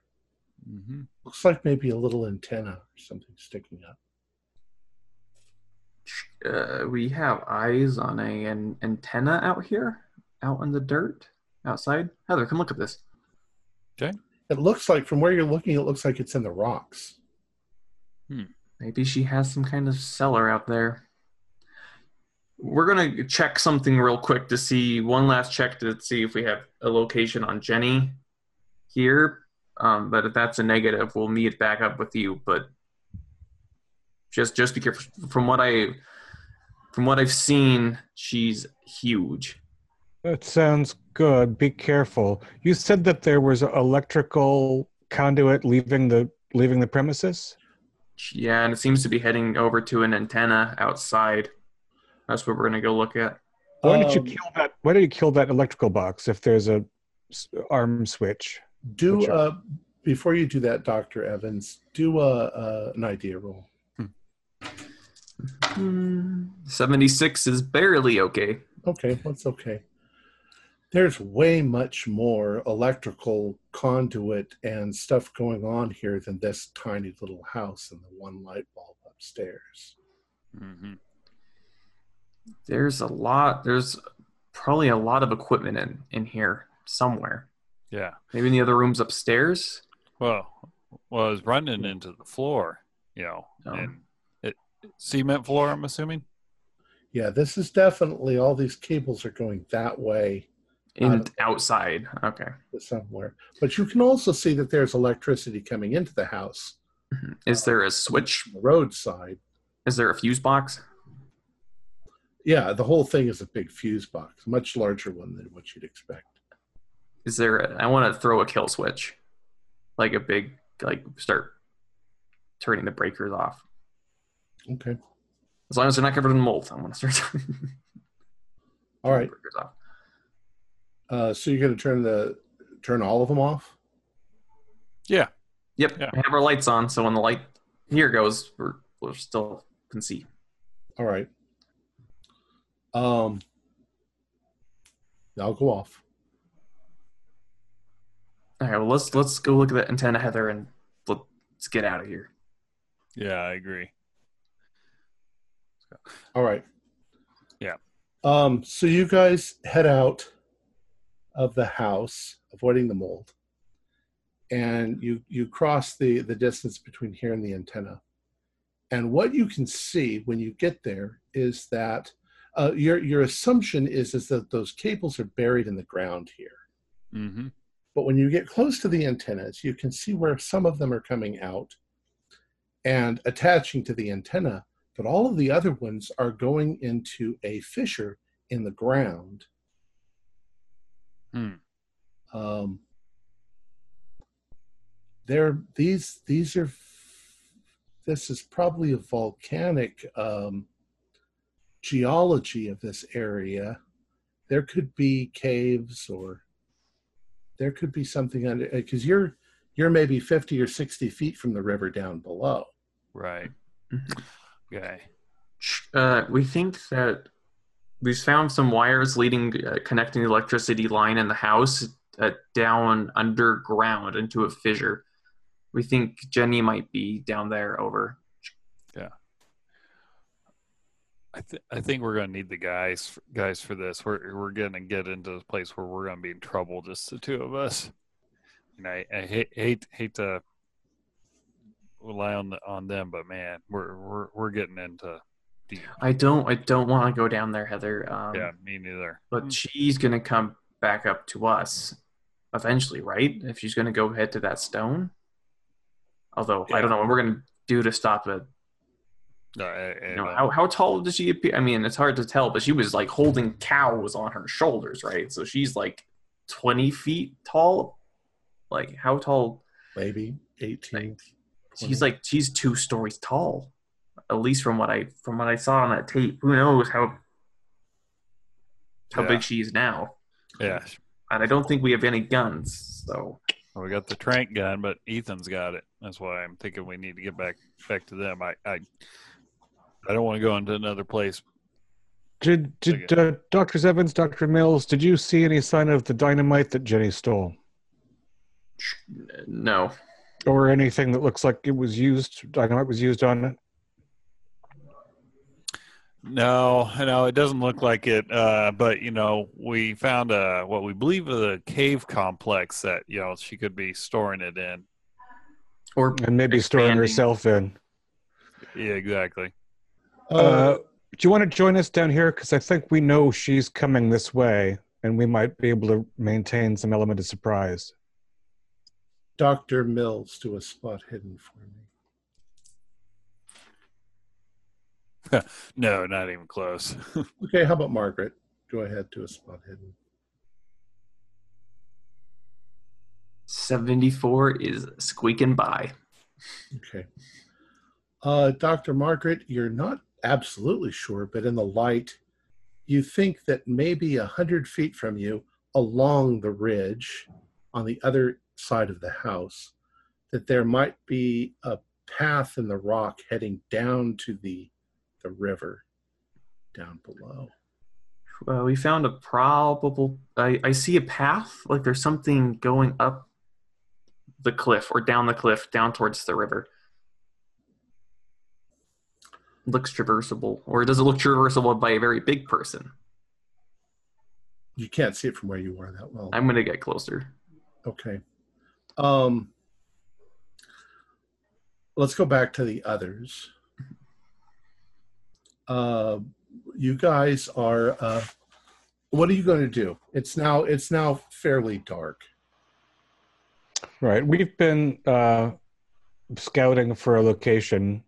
hmm Looks like maybe a little antenna or something sticking up. Uh, we have eyes on a an antenna out here, out in the dirt, outside. Heather, come look at this. It looks like from where you're looking, it looks like it's in the rocks. Maybe she has some kind of cellar out there. We're gonna check something real quick to see one last check to see if we have a location on Jenny here. Um, but if that's a negative, we'll meet back up with you. But just just be careful. From what I from what I've seen, she's huge. That sounds good. Be careful. You said that there was an electrical conduit leaving the leaving the premises. Yeah, and it seems to be heading over to an antenna outside. That's what we're gonna go look at. Why did you Um, kill that? Why did you kill that electrical box if there's a s- arm switch? Do Gotcha. uh, before you do that, Doctor Evans, do a, a an idea roll. Seventy six is barely okay. Okay, that's okay. There's way much more electrical conduit and stuff going on here than this tiny little house and the one light bulb upstairs. hmm There's a lot. There's probably a lot of equipment in in here somewhere. Yeah. Maybe in the other rooms upstairs. Well, well, I was running into the floor, you know, Oh. and it cement floor. I'm assuming. Yeah, this is definitely all these cables are going that way In outside. Okay. somewhere. But you can also see that there's electricity coming into the house mm-hmm. Is there a switch? the roadside. Is there a fuse box? Yeah, the whole thing is a big fuse box, much larger one than what you'd expect. Is there? A, I want to throw a kill switch, like a big, like start turning the breakers off. Okay. As long as they're not covered in mold, I want to start *laughs* turning All right. breakers off. Uh, so you're going to turn the turn all of them off? Yeah. Yep. Yeah. We have our lights on, so when the light here goes, we're we're still can see. All right. Um, I'll go off. All right. Well, let's let's go look at the antenna, Heather, and let's get out of here. Yeah, I agree. All right. Yeah. Um, so you guys head out of the house, avoiding the mold, and you you cross the the distance between here and the antenna. And what you can see when you get there is that uh, your your assumption is is that those cables are buried in the ground here. hmm But when you get close to the antennas, you can see where some of them are coming out and attaching to the antenna, but all of the other ones are going into a fissure in the ground. Hmm. Um, they're these these are this is probably a volcanic um, geology of this area. There could be caves or there could be something under because you're you're maybe 50 or 60 feet from the river down below Right. Mhm. Okay. Uh, we think that we've found some wires leading, uh, connecting the electricity line in the house uh, down underground into a fissure. We think Jenny might be down there. Over. Yeah. I, th- I think we're gonna need the guys guys for this. We're we're gonna get into a place where we're gonna be in trouble, just the two of us. And I, I hate hate hate to rely on the, on them, but man, we're we're we're getting into deep. I don't. I don't want to go down there, Heather. Um, yeah, me neither. But she's gonna come back up to us eventually, right? If she's gonna go head to that stone. Although I don't know what we're gonna do to stop it. No, I, I You know, don't- how, how tall does she appear? I mean, it's hard to tell, but she was like holding cows on her shoulders, right? So she's like 20 feet tall. Like, how tall? maybe 18 Like, she's like, she's two stories tall. At least from what I from what I saw on that tape. Who knows how how Yeah. big she is now? yeah, And I don't think we have any guns, so Well, we got the trank gun, but Ethan's got it. That's why I'm thinking we need to get back back to them. I I, I don't want to go into another place. Did did uh, Doctor Evans, Doctor Mills, did you see any sign of the dynamite that Jenny stole, no. or anything that looks like it was used? Dynamite was used on it. No, no, it doesn't look like it. Uh, but you know, we found a what we believe is a cave complex that you know she could be storing it in. Or and maybe storing herself in. Yeah, exactly. uh, Uh, Do you want to join us down here? Because I think we know she's coming this way, and we might be able to maintain some element of surprise. Dr. Mills, do a spot hidden for me. *laughs* No, not even close. *laughs* Okay, how about Margaret? Go ahead, to a spot hidden. 74 is squeaking by. Okay. Uh, Dr. Margaret, you're not absolutely sure, but in the light, you think that maybe a hundred feet from you, along the ridge on the other side of the house, that there might be a path in the rock heading down to the the river down below. Well, we found a probable. I, I see a path. Like there's something going up the cliff or down the cliff, down towards the river. Looks traversable, or does it look traversable by a very big person? You can't see it from where you are that well. I'm gonna get closer. Okay. Um, let's go back to the others. Uh, you guys are. Uh, what are you going to do? It's now. It's now fairly dark. Right. We've been uh, scouting for a location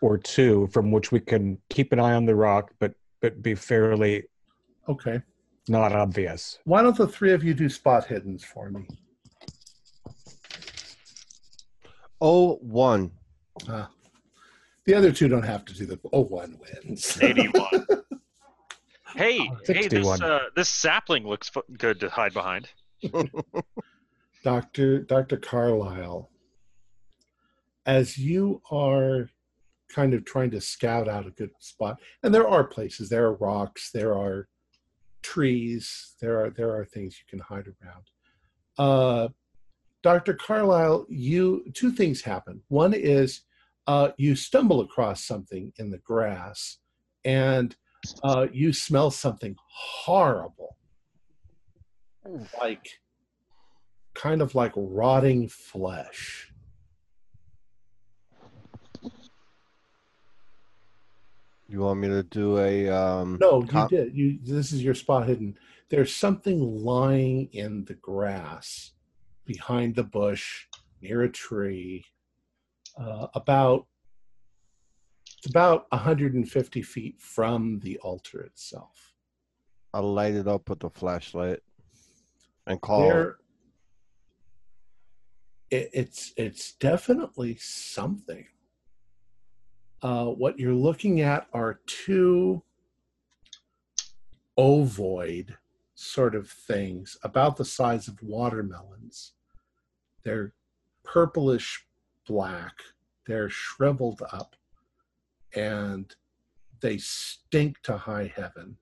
or two from which we can keep an eye on the rock, but but be fairly Okay. not obvious. Why don't the three of you do spot hiddens for me? Oh, one. Uh, the other two don't have to do the. Oh, one wins. 81. *laughs* hey, hey, this uh, this sapling looks fu- good to hide behind. *laughs* Doctor Doctor Carlisle, as you are kind of trying to scout out a good spot, and there are places, there are rocks, there are trees, there are there are things you can hide around. Uh, Doctor Carlisle, you two things happen. One is uh, you stumble across something in the grass, and uh, you smell something horrible, like kind of like rotting flesh. You want me to do a um No, you did. You this is your spot hidden. There's something lying in the grass behind the bush near a tree. Uh, about it's about 150 feet from the altar itself. I'll light it up with the flashlight and call There, it, it's it's definitely something. Uh, what you're looking at are two ovoid sort of things about the size of watermelons. They're purplish black. They're shriveled up, and they stink to high heaven.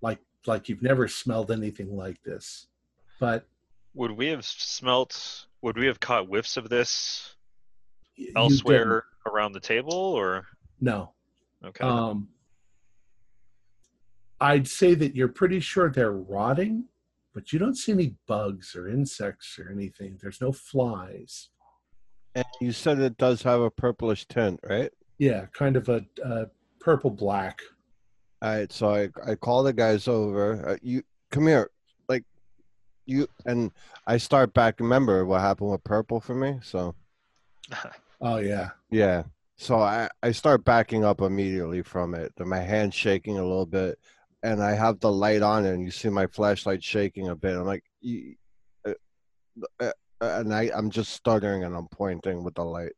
Like like you've never smelled anything like this. But Would we have smelt? Would we have caught whiffs of this elsewhere around the table, or didn't. No. okay? Um, I'd say that you're pretty sure they're rotting, but you don't see any bugs or insects or anything. There's no flies. And you said it does have a purplish tint, right? Yeah, kind of a, a purple black. All right, so I I call the guys over. Uh, you come here, like you and I start back. Remember what happened with purple for me? So *laughs* Oh yeah. yeah, so I I start backing up immediately from it. My hand's shaking a little bit, and I have the light on, and you see my flashlight shaking a bit. I'm like, you, uh, uh, and I I'm just stuttering and I'm pointing with the light.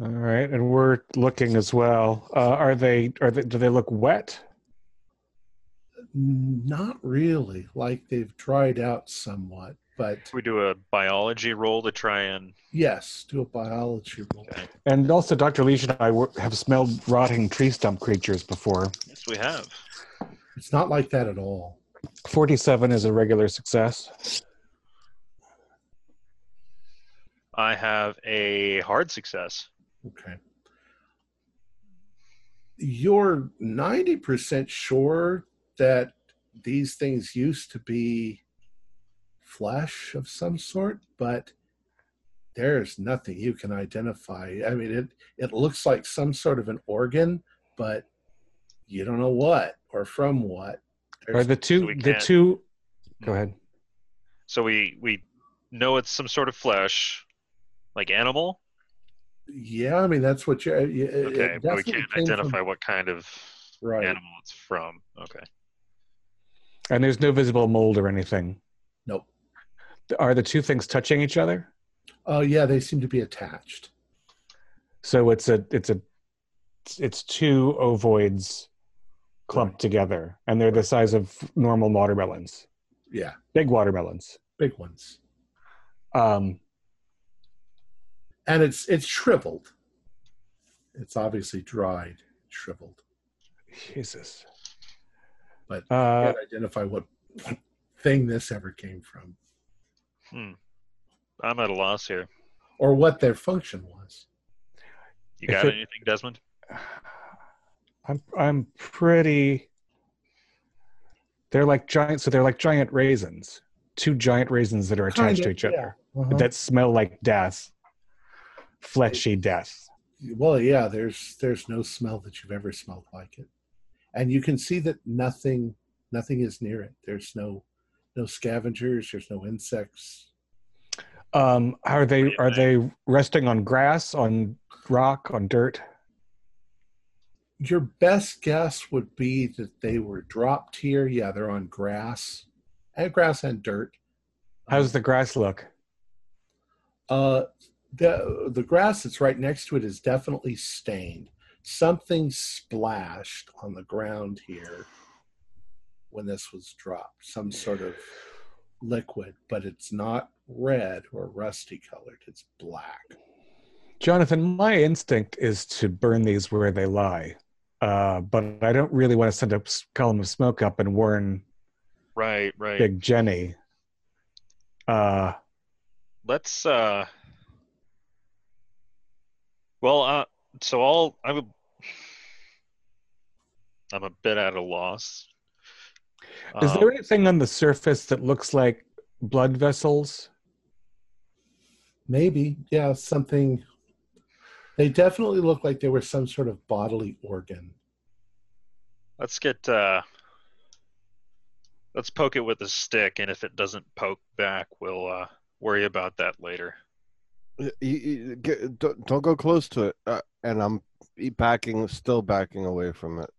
All right, and we're looking as well. Uh, are they? Are they? Do they look wet? Not really. Like they've dried out somewhat, but we do a biology roll to try and. yes, do a biology roll. Okay. And also, Dr. Leash and I were, have smelled rotting tree stump creatures before. Yes, we have. It's not like that at all. 47 is a regular success. I have a hard success. Okay. You're 90% sure that these things used to be flesh of some sort, but there's nothing you can identify. I mean, it, it looks like some sort of an organ, but you don't know what or from what. Are There's- the two we the two? Go hmm. ahead. So we we know it's some sort of flesh, like animal. yeah, I mean that's what you're. Yeah, it- it Okay, but we can't came from- identify what kind of right. animal it's from. Okay. And there's no visible mold or anything. Nope. Are the two things touching each other? Oh yeah, they seem to be attached. So it's a it's a it's two ovoids clumped together, and they're the size of normal watermelons, Yeah, big watermelons. big ones, Um, and it's it's shriveled. It's obviously dried, shriveled. Jesus. But Uh, Can't identify what thing this ever came from Hmm. I'm at a loss here. or what their function was. You got it- anything, Desmond? I'm I'm pretty. They're like giant. So they're like giant raisins. Two giant raisins that are attached to Kinda, each other Uh-huh. that smell like death, fleshy death. well yeah there's there's no smell that you've ever smelled like it and you can see that nothing nothing is near it there's no no scavengers there's no insects Um, are they What do you are they resting on grass, on rock, on dirt? your best guess would be that they were dropped here yeah they're on grass and grass and dirt How's the grass look? uh the the grass that's right next to it is definitely stained something splashed on the ground here when this was dropped some sort of liquid but it's not red or rusty colored it's black Jonathan, my instinct is to burn these where they lie, uh, but I don't really want to send a column of smoke up and warn Right, right. Big Jenny. Uh, Let's uh Well, uh so I'll I'm a I'm a bit at a loss. is Um, there anything on the surface that looks like blood vessels? maybe yeah something they definitely look like they were some sort of bodily organ let's get uh let's poke it with a stick and if it doesn't poke back, we'll uh worry about that later. You, you, get, don't, don't go close to it. Uh, and I'm backing, still backing away from it.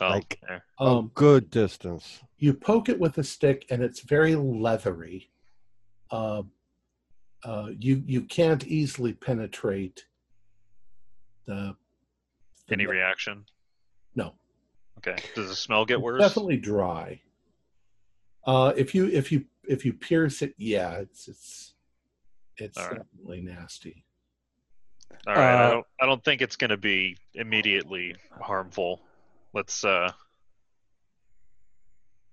Oh, Like- okay. a um, good distance. you poke it with a stick and it's very leathery uh, uh, you you can't easily penetrate the, the Any reaction? no Okay. Does the smell get It's worse? definitely dry uh, if you if you if you pierce it yeah it's it's it's All right. definitely nasty All right. I Uh, don't I don't think it's going to be immediately harmful. Let's uh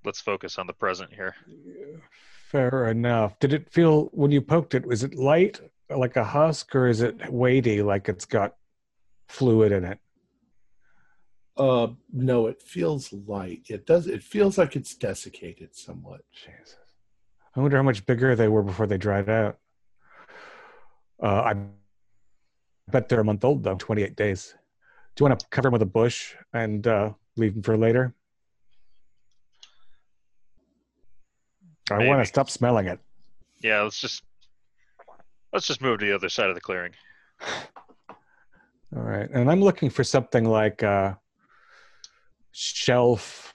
let's focus on the present here. Fair enough. Did it feel when you poked it? Was it light, like a husk, or is it weighty, like it's got fluid in it? uh, no it feels light it does it feels like it's desiccated somewhat Jesus. I wonder how much bigger they were before they dried out. Uh, I bet they're a month old though, 28 days. Do you want to cover them with a bush and uh, leave them for later? I want to stop smelling it. Yeah, let's just let's just move to the other side of the clearing. All right. And I'm looking for something like a shelf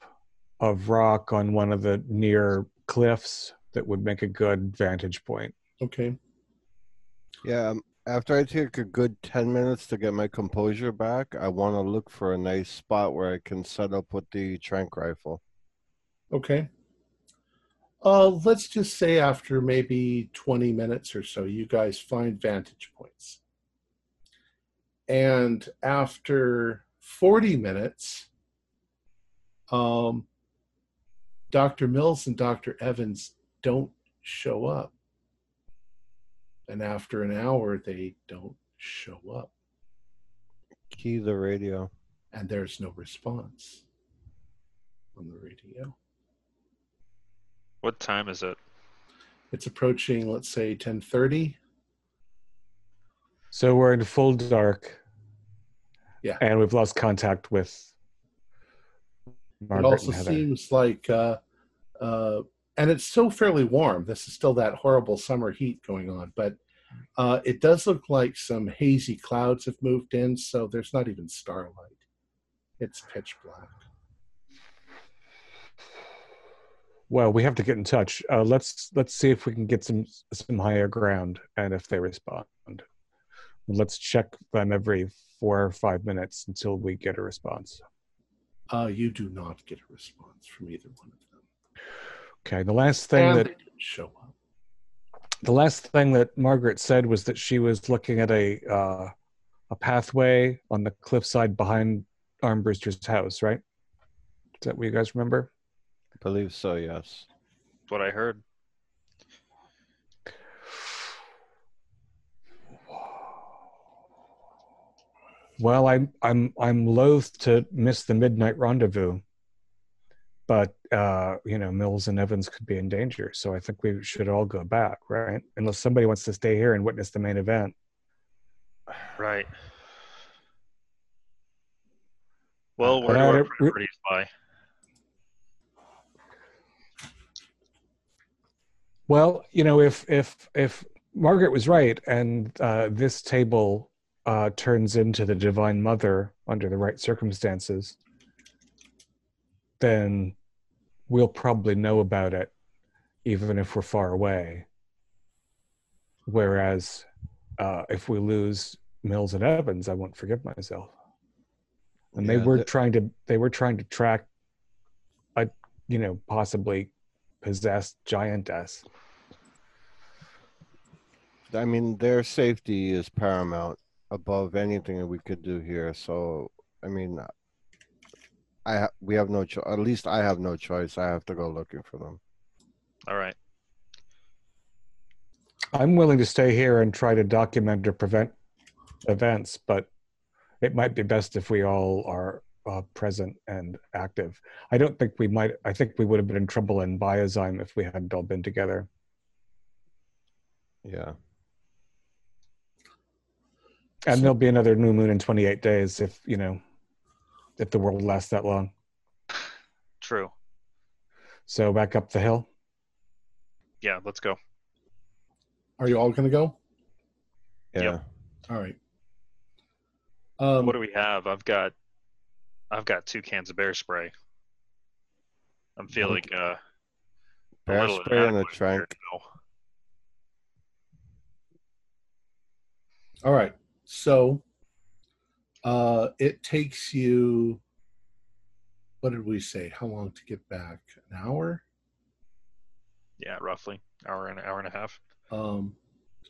of rock on one of the near cliffs that would make a good vantage point. okay Yeah, um, after I take a good 10 minutes to get my composure back, I want to look for a nice spot where I can set up with the trank rifle. Okay. Uh, let's just say after maybe 20 minutes or so, you guys find vantage points. And after 40 minutes, um, Dr. Mills and Dr. Evans don't show up. And after an hour, they don't show up. Key the radio. And there's no response on the radio. What time is it? It's approaching, let's say, 1030. So we're in full dark. Yeah. And we've lost contact with Margaret it also seems like, uh, uh, and it's still fairly warm. This is still that horrible summer heat going on, but uh, it does look like some hazy clouds have moved in, so there's not even starlight. It's pitch black. Well, we have to get in touch. Uh, let's let's see if we can get some some higher ground, and if they respond, let's check them every four or five minutes until we get a response. Uh, you do not get a response from either one of them. Okay. The last thing and that show up. The last thing that Margaret said was that she was looking at a uh, a pathway on the cliffside behind Armbruster's house. Right? Is that what you guys remember? I believe so. Yes. That's what I heard. Well, I'm I'm I'm loath to miss the midnight rendezvous, but uh, you know Mills and Evans could be in danger, so I think we should all go back, right? Unless somebody wants to stay here and witness the main event. Right. Well, But where do our priorities lie? Well, you know, if if if Margaret was right, and uh, this table uh, turns into the Divine Mother under the right circumstances, then we'll probably know about it, even if we're far away. Whereas, uh, if we lose Mills and Evans, I won't forgive myself. And they were the- trying to they were trying to track a you know possibly possessed giantess. I mean, their safety is paramount above anything that we could do here. So, I mean, I ha- we have no choice. At least I have no choice. I have to go looking for them. All right. I'm willing to stay here and try to document or prevent events, but it might be best if we all are uh, present and active. I don't think we might. I think we would have been in trouble in Biozyme if we hadn't all been together. Yeah. And there'll be another new moon in 28 days if you know if the world lasts that long. True. So back up the hill. Yeah, let's go. Are you all going to go? Yeah. Yep. All right. Um, what do we have? I've got I've got two cans of bear spray. I'm feeling uh a Bear little spray in the trunk. All right. So uh, it takes you, what did we say? How long to get back? An hour? Yeah, roughly hour and hour and a half. Um,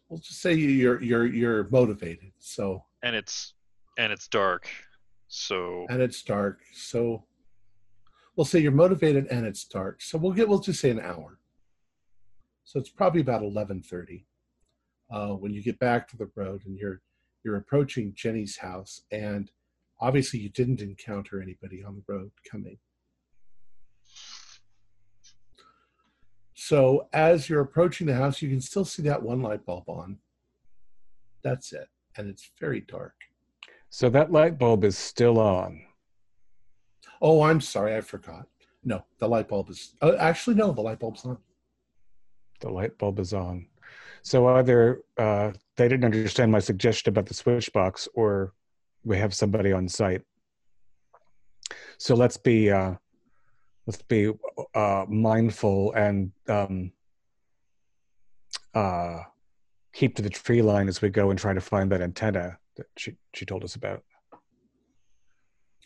we'll just say you're you're you're motivated. So And it's and it's dark. So and it's dark. So we'll say you're motivated and it's dark. So we'll get we'll just say an hour. So it's probably about eleven thirty uh, when you get back to the road and you're you're approaching Jenny's house and obviously you didn't encounter anybody on the road coming. So as you're approaching the house, you can still see that one light bulb on. That's it, and it's very dark. So that light bulb is still on. Oh, I'm sorry, I forgot. No, the light bulb is uh, actually no, the light bulb's on. The light bulb is on. So either uh, they didn't understand my suggestion about the switch box, or we have somebody on site. So let's be uh, let's be uh, mindful and um, uh, keep to the tree line as we go and try to find that antenna that she she told us about.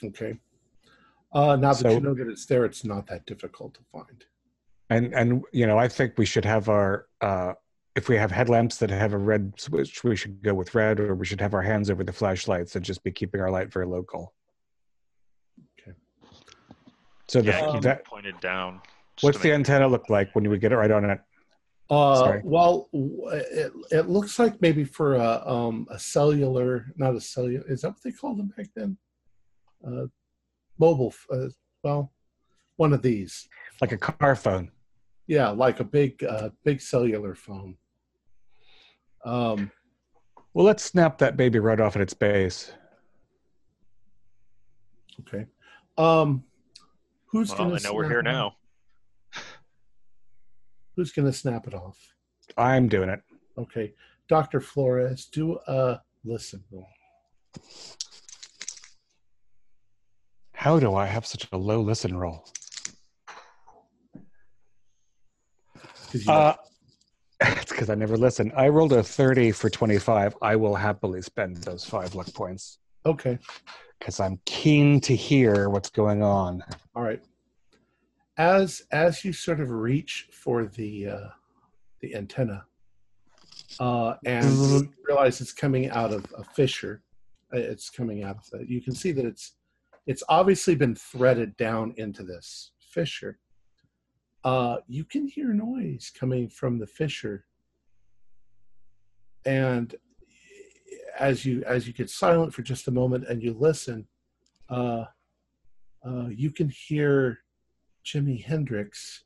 Okay. Uh, now that So- you know that it's there, it's not that difficult to find. And and you know, I think we should have our uh, if we have headlamps that have a red switch, we should go with red, or we should have our hands over the flashlights and just be keeping our light very local. Okay. So the, yeah, keep that, pointed down. what's the antenna look like when we get it right on it? Uh, Sorry. well, it, it looks like maybe for a um a cellular, not a cellular. Is that what they called them back then? Uh, mobile. Uh, well, one of these. Like a car phone. Yeah, like a big, uh, big cellular phone. Um, Well, let's snap that baby right off at its base. Okay. Um, Who's Well, gonna? I know we're here now. Who's gonna snap it off? I'm doing it. Okay, Doctor Flores, do a listen roll. How do I have such a low listen roll? 'Cause you- Uh, it's because I never listen. I rolled a 30 for 25. I will happily spend those five luck points okay, because I'm keen to hear what's going on. all right. As as you sort of reach for the uh, the antenna, uh, and realize it's coming out of a fissure, uh, it's coming out of the. You can see that it's it's obviously been threaded down into this fissure. Uh, you can hear noise coming from the fissure, and as you as you get silent for just a moment and you listen, uh, uh, you can hear Jimi Hendrix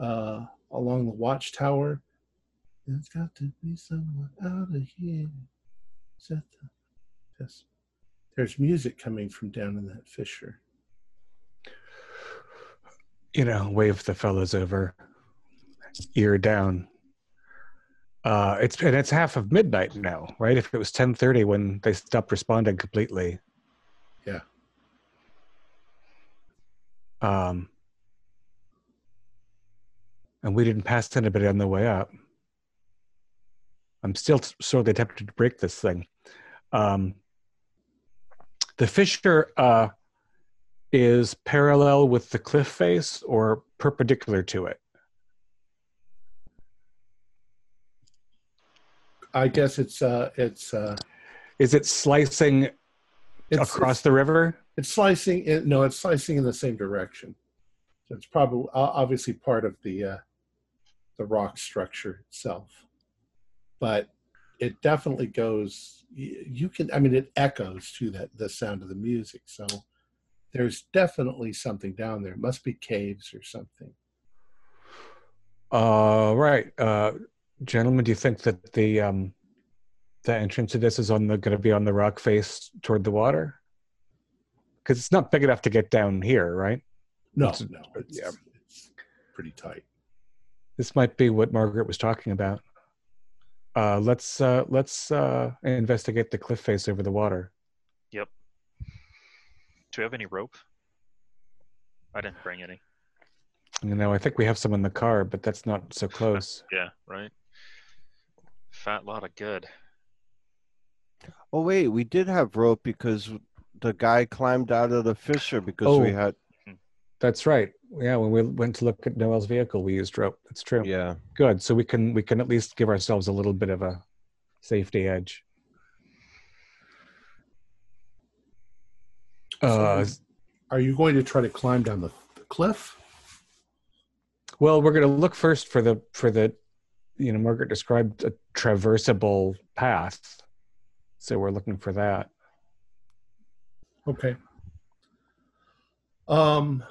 uh, along the watchtower. There's got to be someone out of here. The- Yes. There's music coming from down in that fissure. You know, wave the fellows over, ear down. Uh, it's and it's half of midnight now, right? If it was 10:30 when they stopped responding completely. Yeah. Um, and we didn't pass anybody on the way up. I'm still t- sorely tempted to break this thing. Um, the fissure uh, is parallel with the cliff face or perpendicular to it. I guess it's uh it's uh Is it slicing it's across the river? it's slicing it no it's slicing in the same direction. So it's probably obviously part of the uh the rock structure itself. But it definitely goes you can I mean it echoes to that the sound of the music. So there's definitely something down there. It must be caves or something. Uh, right. Uh, gentlemen, do you think that the um, the entrance to this is on the going to be on the rock face toward the water? Because it's not big enough to get down here, right? No, It's- no, it's, yeah. it's pretty tight. This might be what Margaret was talking about. Uh, let's uh, let's uh, investigate the cliff face over the water. Yep. Do we have any rope? I didn't bring any. You know, I think we have some in the car, but that's not so *laughs* close. Yeah, right. Fat lot of good. Oh wait, we did have rope because the guy climbed out of the fissure because we Oh. had That's right. Yeah, when we went to look at Noel's vehicle, we used rope. That's true. yeah. Good. So we can we can at least give ourselves a little bit of a safety edge. Uh, Are you going to try to climb down the, the cliff? well, we're going to look first for the for the, you know, Margaret described a traversable path, so we're looking for that. Okay. Um,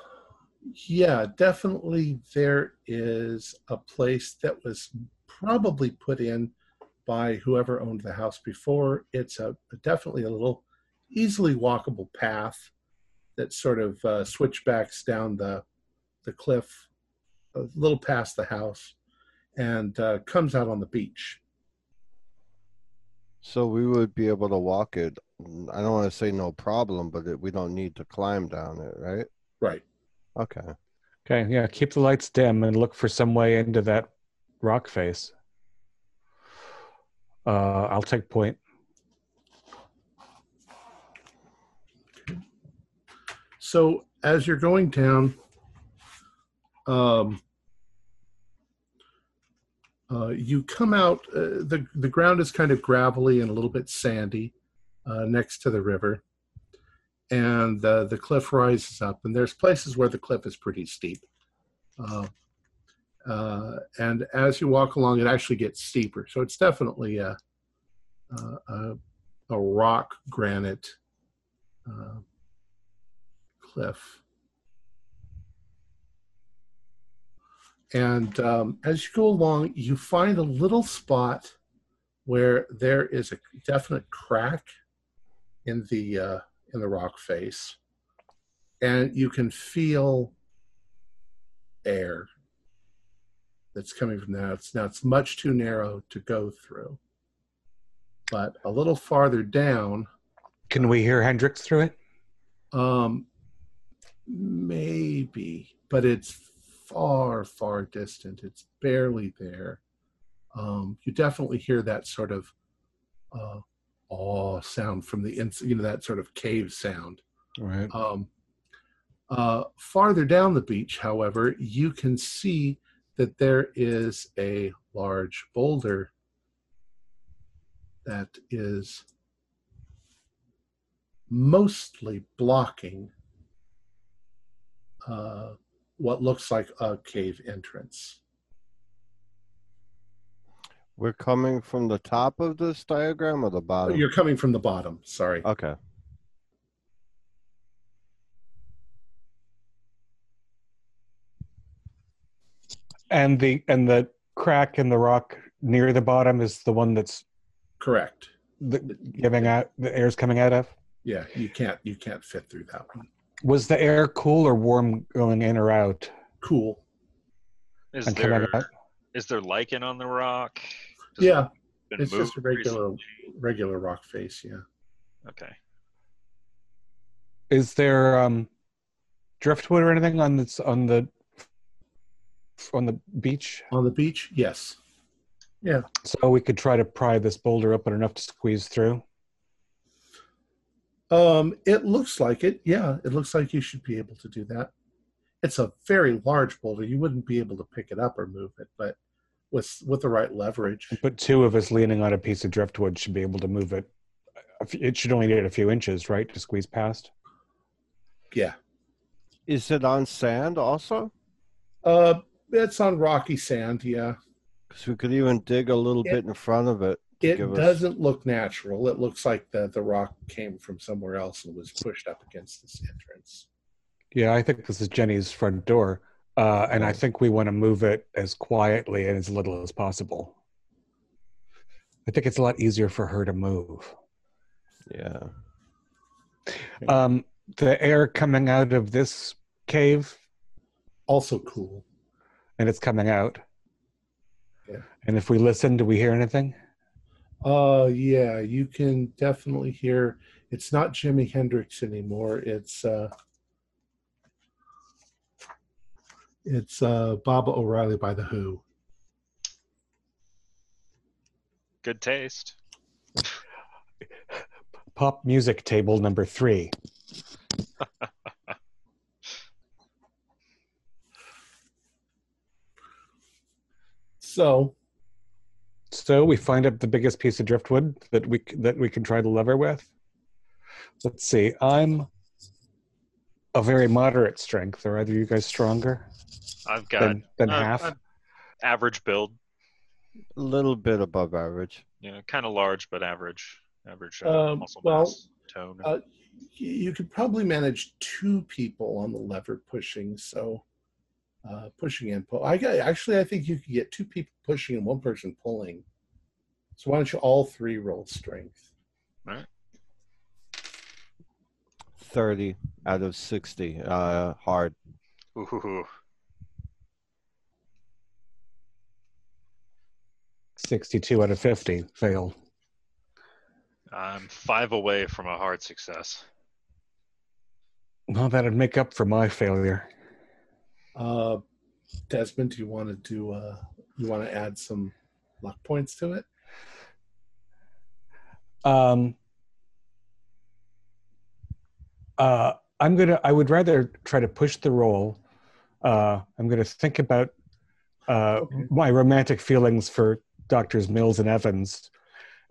yeah, definitely there is a place that was probably put in by whoever owned the house before. It's a definitely a little easily walkable path that sort of uh, switchbacks down the the cliff a little past the house and uh, comes out on the beach. So we would be able to walk it. I don't want to say no problem, but it, we don't need to climb down it, right? Right. Okay. Okay, yeah, keep the lights dim and look for some way into that rock face. Uh, I'll take point. So as you're going down, um, uh, you come out. Uh, the The ground is kind of gravelly and a little bit sandy uh, next to the river, and the cliff rises up. And there's places where the cliff is pretty steep. Uh, uh, and as you walk along, it actually gets steeper. So it's definitely a a, a, a rock granite uh, cliff. And um, as you go along, you find a little spot where there is a definite crack in the uh, in the rock face, and you can feel air that's coming from that. It's now it's much too narrow to go through, but a little farther down, Can we hear Hendrix through it? um, maybe, but it's far, far distant. It's barely there. Um, you definitely hear that sort of uh, awe sound from the ins- you know that sort of cave sound. Right. Um, uh, farther down the beach, however, you can see that there is a large boulder that is mostly blocking uh, what looks like a cave entrance. We're coming from the top of this diagram or the bottom? You're coming from the bottom. Sorry. Okay. And the and the crack in the rock near the bottom is the one that's Correct. the, giving out the air's coming out of. Yeah, you can't you can't fit through that one. Was the air cool or warm going in or out Cool. Is and there out? is there lichen on the rock? Does Yeah, been it's just a regular recently? regular rock face. Yeah. Okay. Is there um, driftwood or anything on this on the on the beach? On the beach, yes. Yeah. So we could try to pry this boulder open enough to squeeze through. Um, it looks like it. Yeah, it looks like you should be able to do that. It's a very large boulder. You wouldn't be able to pick it up or move it, but with with the right leverage. But two of us leaning on a piece of driftwood should be able to move it. It should only need a few inches, right, to squeeze past. Yeah. Is it on sand also? Uh, it's on rocky sand. Yeah. Because we could even dig a little It- bit in front of it. To It doesn't look natural. It looks like the the rock came from somewhere else and was pushed up against this entrance. Yeah, I think this is Jenny's front door, uh, and I think we want to move it as quietly and as little as possible. I think it's a lot easier for her to move. Yeah. Um, the air coming out of this cave, Also cool. and it's coming out. Yeah. And if we listen, do we hear anything? Uh, yeah, you can definitely hear. It's not Jimi Hendrix anymore. It's uh, it's uh, Baba O'Riley by the Who. Good taste. *laughs* Pop music table number three. *laughs* So So we find up the biggest piece of driftwood that we that we can try to lever with. Let's see. I'm a very moderate strength. Are either you guys stronger I've got than, than uh, half? I'm average build. A little bit above average. Yeah, kind of large, but average. Average uh, Um, muscle well, mass tone. uh, you could probably manage two people on the lever pushing. So uh, pushing and pull. I got, actually, I think you could get two people pushing and one person pulling. So why don't you all three roll strength? 30 out of 60. Uh, hard. Ooh, 62 out of 50 failed. I'm five away from a hard success. Well, that'd make up for my failure. Uh, Desmond, do you want to do? Uh, you want to add some luck points to it? Um, uh, I'm gonna. I would rather try to push the roll. Uh, I'm gonna think about uh, Okay. my romantic feelings for Doctors Mills and Evans,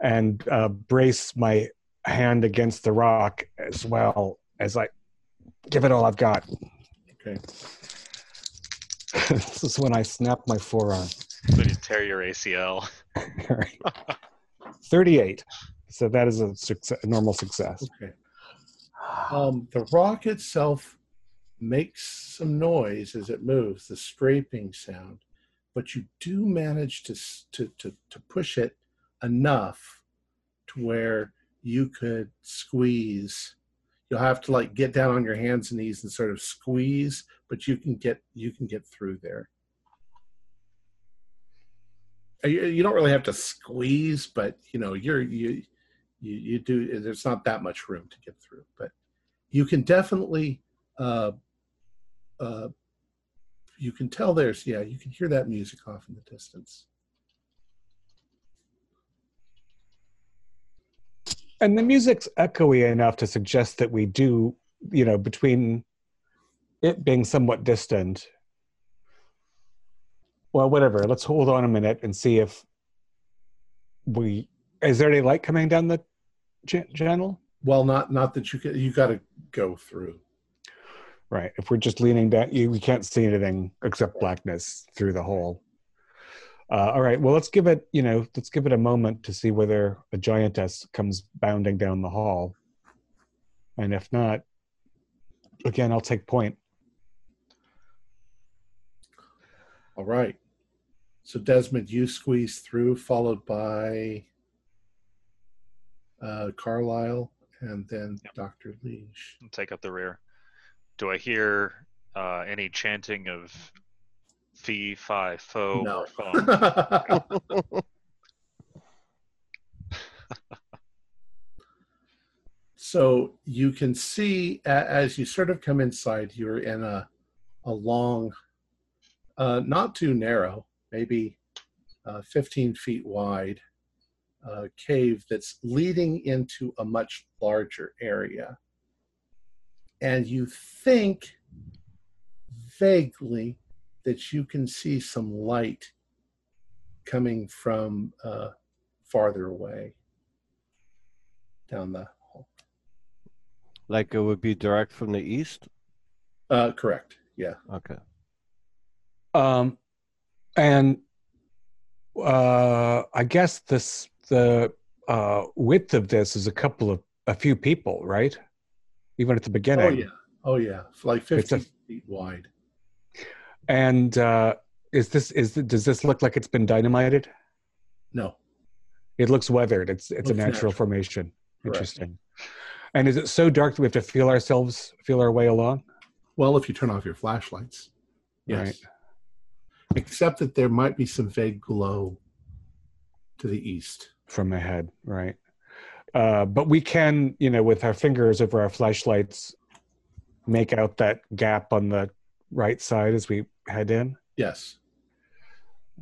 and uh, brace my hand against the rock as well as I give it all I've got. Okay. *laughs* this is when I snap my forearm. But you tear your ACL. *laughs* Thirty-eight. So that is a, success, a normal success. Okay. Um, the rock itself makes some noise as it moves, the scraping sound, but you do manage to to to, to push it enough to where you could squeeze. You'll have to like get down on your hands and knees and sort of squeeze, but you can get you can get through there. Uh, You, you don't really have to squeeze, but you know you're you you, you do. There's not that much room to get through, but you can definitely. Uh, uh, you can tell there's yeah you can hear that music off in the distance. And the music's echoey enough to suggest that we do, you know, between it being somewhat distant. Well, whatever. Let's hold on a minute and see if we. Is there any light coming down the ch- channel? Well, not not that you can, you got to go through. Right. If we're just leaning down, you we can't see anything except blackness through the hole. Uh, all right. Well, let's give it. You know, let's give it a moment to see whether a giantess comes bounding down the hall, and if not, again, I'll take point. All right. So Desmond, you squeeze through, followed by uh, Carlisle, and then Yep. Doctor Leash. I'll take up the rear. Do I hear uh, any chanting of fee, fi, fo, no. *laughs* so you can see a- as you sort of come inside, you're in a a long, uh, not too narrow, maybe uh, 15 feet wide uh, cave that's leading into a much larger area. And you think vaguely that you can see some light coming from uh, farther away down the hall. Like it would be direct from the east. Uh, correct. Yeah. Okay. Um, and uh, I guess this the uh, width of this is a couple of a few people, right? Even at the beginning. Oh yeah. Oh yeah. It's like It's 50 a- feet wide. And uh, is this is does this look like it's been dynamited? No. It looks weathered. It's it's a natural, natural. formation. Correct. Interesting. And is it so dark that we have to feel ourselves feel our way along? Well, if you turn off your flashlights. Yes. Right. Except that there might be some vague glow to the east. from ahead, right? Uh, but we can, you know, with our fingers over our flashlights, make out that gap on the right side as we head in. Yes.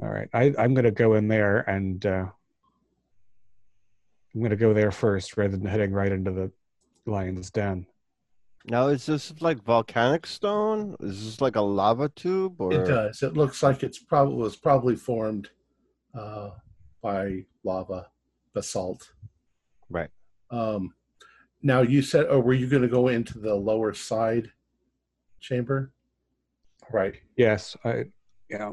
All right, I, I'm going to go in there and uh, I'm going to go there first rather than heading right into the lion's den. Now, is this like volcanic stone? Is this like a lava tube, or It does. It looks like it's probably was probably formed uh, by lava basalt. Right. Um, now you said, oh, were you going to go into the lower side chamber? Right. Yes, I, yeah.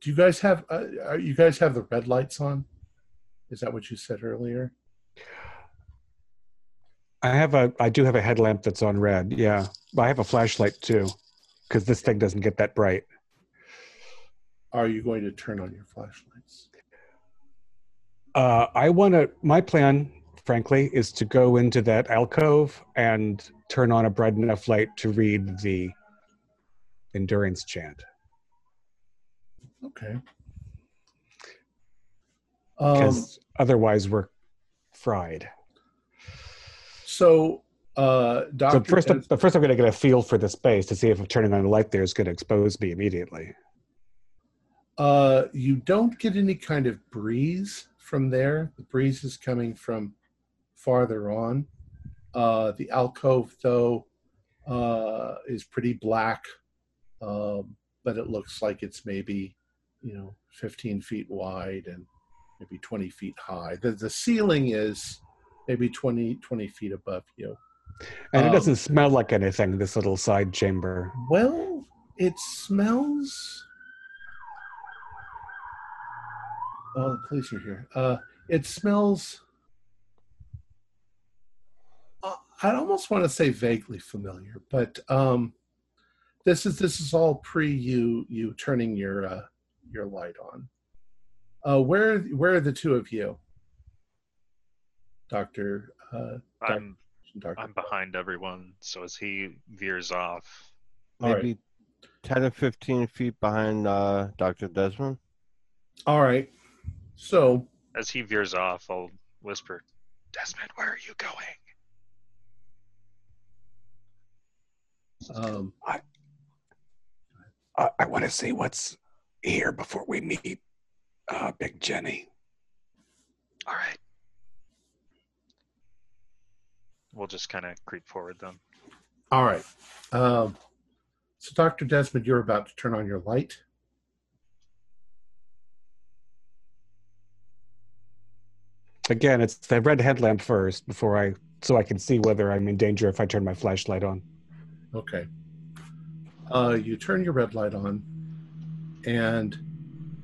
Do you guys have? Uh, you guys have the red lights on? Is that what you said earlier? I have a, I do have a headlamp that's on red. Yeah, I have a flashlight too, because this thing doesn't get that bright. Are you going to turn on your flashlights? Uh, I want to. My plan, frankly, is to go into that alcove and turn on a bright enough light to read the endurance chant. Okay. Um, Because otherwise, we're fried. so, uh, Doctor. So first, but first, I'm going to get a feel for the space to see if turning on the light there is going to expose me immediately. Uh, you don't get any kind of breeze from there. The breeze is coming from farther on. Uh, the alcove, though, uh, is pretty black, um, but it looks like it's maybe, you know, 15 feet wide and maybe 20 feet high. The, the ceiling is maybe 20, 20 feet above you. And it Um, doesn't smell like anything. This little side chamber. Well, it smells. Oh, the police are here. Uh, it smells. Uh, I almost want to say vaguely familiar, but um, this is this is all pre you you turning your uh, your light on. Uh, where where are the two of you, Doctor? Uh, I'm Dr. I'm behind everyone, so as he veers off, All right. Maybe 10 or 15 feet behind uh, Dr. Desmond. All right. So as he veers off, I'll whisper, "Desmond, where are you going?" um, I, I want to see what's here before we meet uh, Big Jenny. All right. We'll just kind of creep forward then. all right. Um, so Dr. Desmond, you're about to turn on your light. Again, it's the red headlamp first before I, so I can see whether I'm in danger if I turn my flashlight on. Okay. Uh, you turn your red light on, and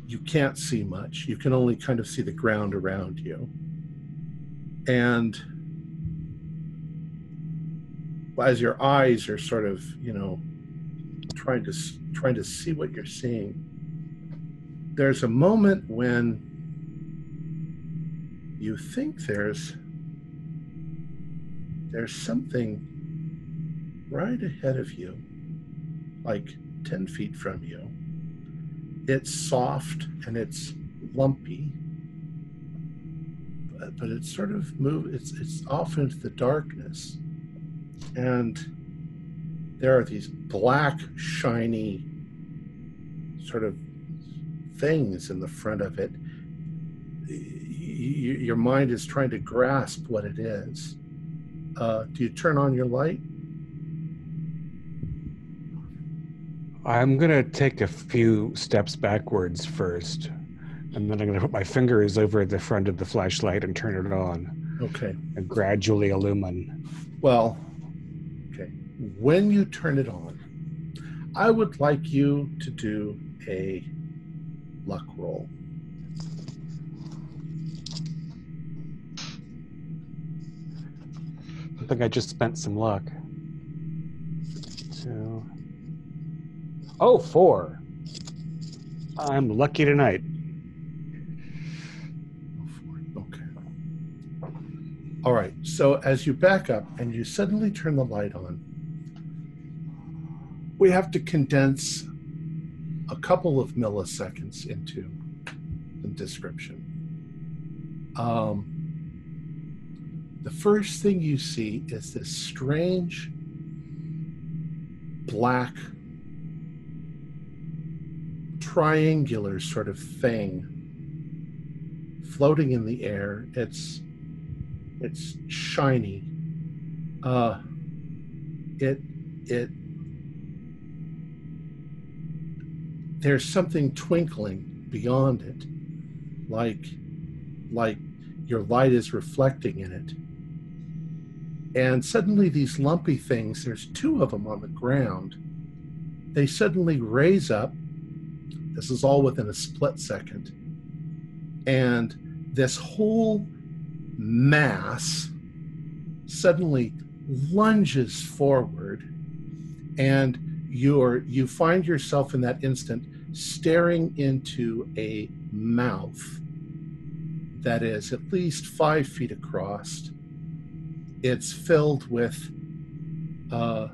you can't see much. You can only kind of see the ground around you. And as your eyes are sort of, you know, trying to trying to see what you're seeing, there's a moment when you think there's there's something right ahead of you, like 10 feet from you. It's soft and it's lumpy, but, but sort of move. It's it's off into the darkness, and there are these black, shiny, sort of things in the front of it. Y- your mind is trying to grasp what it is. Uh, do you turn on your light? I'm gonna take a few steps backwards first, and then I'm gonna put my fingers over the front of the flashlight and turn it on, Okay. and gradually illumine. Well, okay. When you turn it on, I would like you to do a luck roll. I think I just spent some luck. So, oh, four. I'm lucky tonight. Okay. All right. So as you back up and you suddenly turn the light on, we have to condense a couple of milliseconds into the description. Um, the first thing you see is this strange black triangular sort of thing floating in the air. It's it's shiny. Uh, it it there's something twinkling beyond it, like like your light is reflecting in it. And suddenly, these lumpy things, there's two of them on the ground. They suddenly raise up. This is all within a split second. And this whole mass suddenly lunges forward and you're you find yourself in that instant staring into a mouth that is at least five feet across it's filled with uh,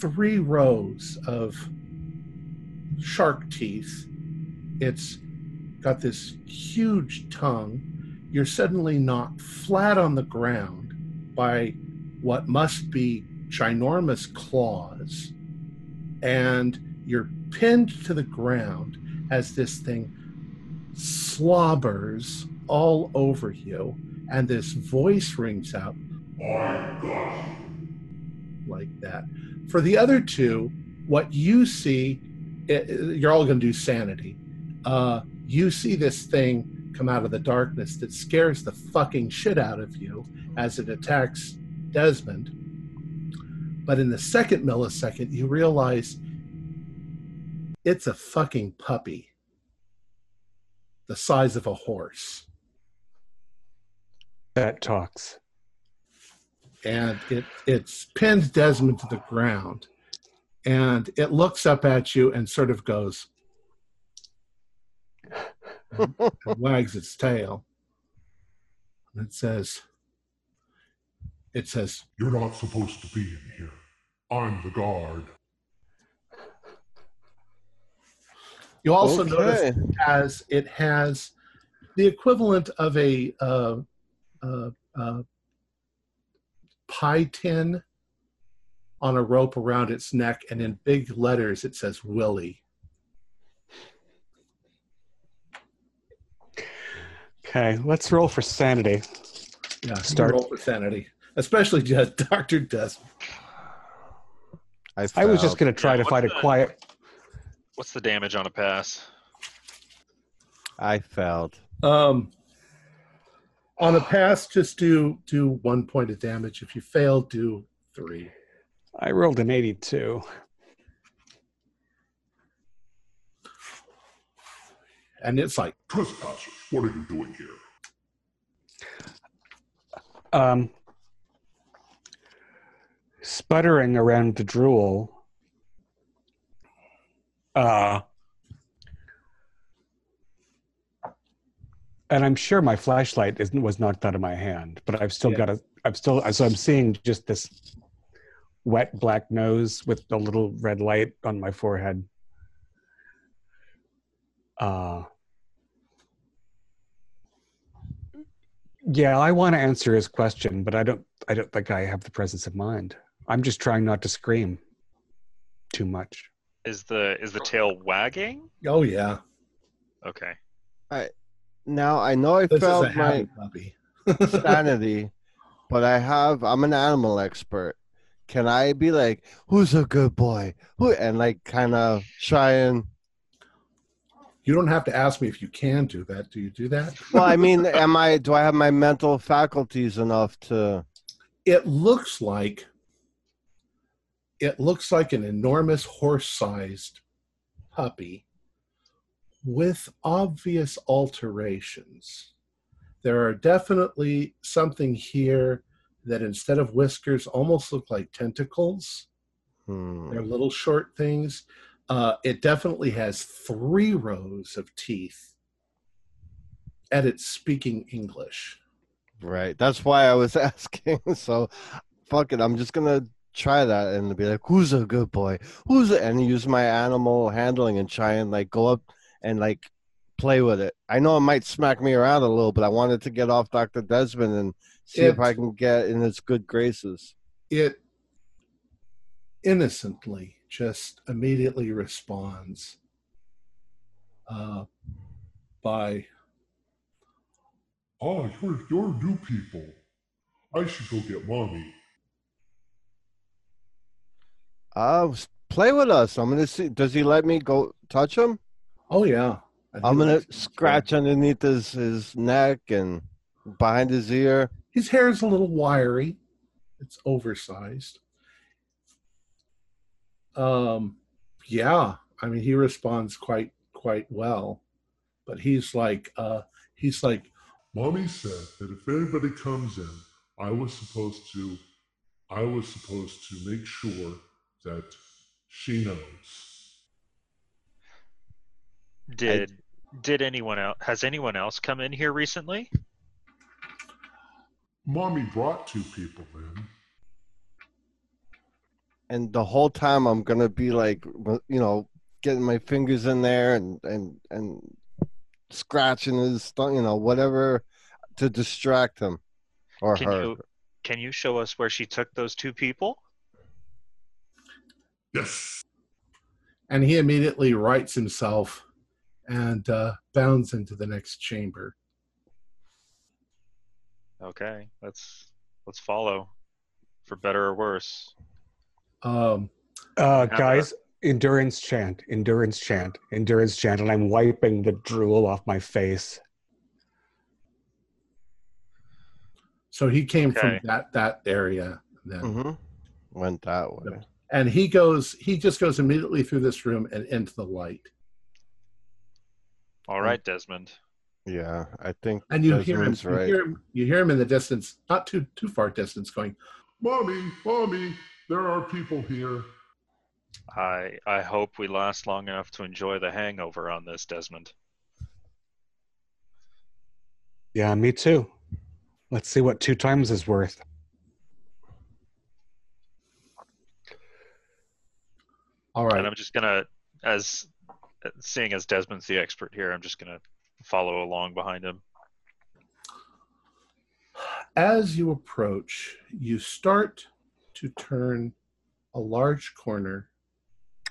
three rows of shark teeth. It's got this huge tongue. You're suddenly knocked flat on the ground by what must be ginormous claws, and you're pinned to the ground as this thing slobbers all over you, and this voice rings out like that. For the other two, what you see, it, you're all going to do sanity. Uh, you see this thing come out of the darkness that scares the fucking shit out of you as it attacks Desmond. But in the second millisecond, you realize it's a fucking puppy the size of a horse. That talks. And it, it's pinned Desmond to the ground. And it looks up at you and sort of goes, *laughs* and wags its tail. And it says, It says, You're not supposed to be in here. I'm the guard. you also notice Okay. it has, it has the equivalent of a uh, uh, uh, pie tin on a rope around its neck, and in big letters it says Willie. Okay, let's roll for sanity. Yeah, Start. roll for sanity, especially *laughs* just Dr. Desmond. I, I was just going to try Yeah, to what's find a quiet. What's the damage on a pass? I failed. Um, on a pass, just do do one point of damage. If you fail, do three. I rolled an 82. And it's like, Trespassers, what are you doing here? Um, sputtering around the drool. Uh, and I'm sure my flashlight was knocked out of my hand, but I've still Yeah. got a. I'm still so I'm seeing just this wet black nose with a little red light on my forehead. Uh, yeah, I want to answer his question, but I don't. I don't think I have the presence of mind. I'm just trying not to scream too much. Is the is the tail wagging? oh yeah, Okay. I Now I know I this is failed my puppy. *laughs* sanity, but I have. I'm an animal expert. Can I be like, "Who's a good boy?" Who and like kind of try and. You don't have to ask me if you can do that. Do you do that? Well, I mean, am I? Do I have my mental faculties enough to? It looks like it looks like an enormous horse-sized puppy with obvious alterations. There are definitely something here that instead of whiskers almost look like tentacles. Hmm. They're little short things. Uh, it definitely has three rows of teeth. And it's speaking English. Right. That's why I was *laughs* asking. So, fuck it. I'm just gonna try that and be like, "Who's a good boy? Who's a-" and use my animal handling and try and like go up and like play with it. I know it might smack me around a little, but I wanted to get off Dr. Desmond and see if I can get in its good graces. It innocently just immediately responds uh, by, Ah, you're, you're new people. I should go get mommy. Uh, play with us. I'm gonna see. Does he let me go touch him? oh, yeah. I'm gonna likes to scratch underneath his his neck and behind his ear. His hair is a little wiry. It's oversized. Um, yeah, I mean, he responds quite quite well, but he's like, uh, he's like, Mommy said that if anybody comes in, I was supposed to, I was supposed to make sure that she knows. Did did anyone else has anyone else come in here recently? Mommy brought two people in. and the whole time I'm gonna be like, you know, getting my fingers in there and and and scratching his, stu- you know, whatever to distract him or Can her. you can you show us where she took those two people? Yes. and he immediately rights himself and uh, bounds into the next chamber. Okay, let's let's follow, for better or worse. Um, Uh, guys, endurance chant, endurance chant, endurance chant, and I'm wiping the drool off my face. so he came from that that area then. mm-hmm. Went that way. and he goes he just goes immediately through this room and into the light All right, Desmond. Yeah, I think. And you hear him. You, hear him you hear him in the distance, not too too far distance, going, "Mommy, mommy, there are people here." I I hope we last long enough to enjoy the hangover on this, Desmond. Yeah, me too. Let's see what two times is worth. All right. And I'm just gonna, as seeing as Desmond's the expert here, I'm just gonna follow along behind him. As you approach, you start to turn a large corner.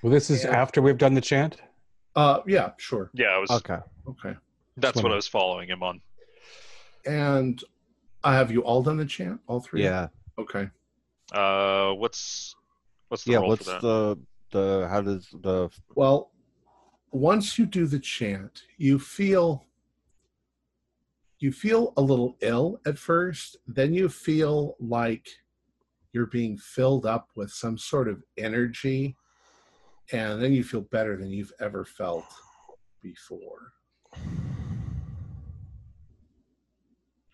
Well, this is Yeah. after we've done the chant. Uh, yeah, sure. Yeah, I was. Okay. Okay. That's what. I was following him on. And I have you all done the chant, all three? Yeah. Okay. Uh, what's what's the Yeah. roll What's for that? the the how does the Well, once you do the chant, you feel you feel a little ill at first, then you feel like you're being filled up with some sort of energy, and then you feel better than you've ever felt before.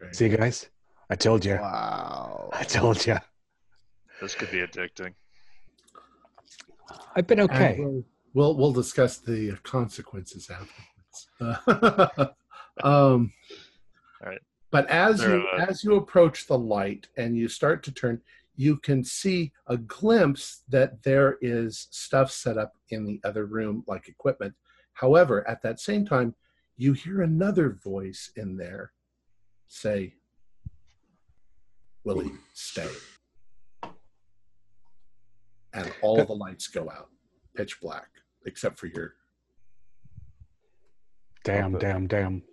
Okay. See, guys, I told you. wow? I told you. This could be addicting. I've been And okay. We'll, we'll we'll discuss the consequences afterwards. *laughs* um, All right. But as There, you as you approach the light and you start to turn, you can see a glimpse that there is stuff set up in the other room, like equipment. However, at that same time, you hear another voice in there say, "Willie, stay." And all the lights go out, pitch black, except for your Damn, Okay. damn, damn.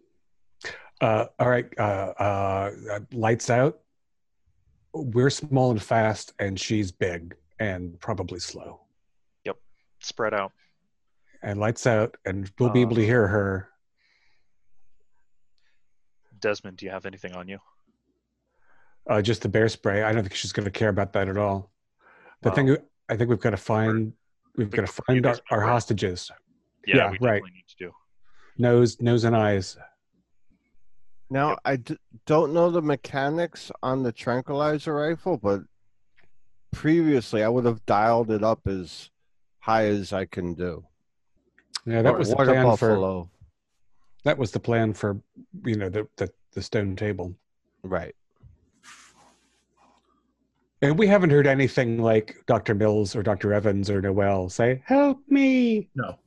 Uh, all right. Uh, uh, lights out. We're small and fast, and she's big and probably slow. Yep. Spread out. And lights out, and we'll be able to Uh, hear her. Desmond, do you have anything on you? Uh, just the bear spray. I don't think she's going to care about that at all. The Wow. thing I think we've got to find. We've got to find our, our hostages. Yeah, Yeah, we right. need to do. Nose, nose, and eyes. Now I d- don't know the mechanics on the tranquilizer rifle, but previously I would have dialed it up as high as I can do. Yeah, that Or was the water plan for. That was the plan for. You know the the, the stone table. Right. And we haven't heard anything like Dr. Mills or Dr. Evans or Noel say, "Help me! no.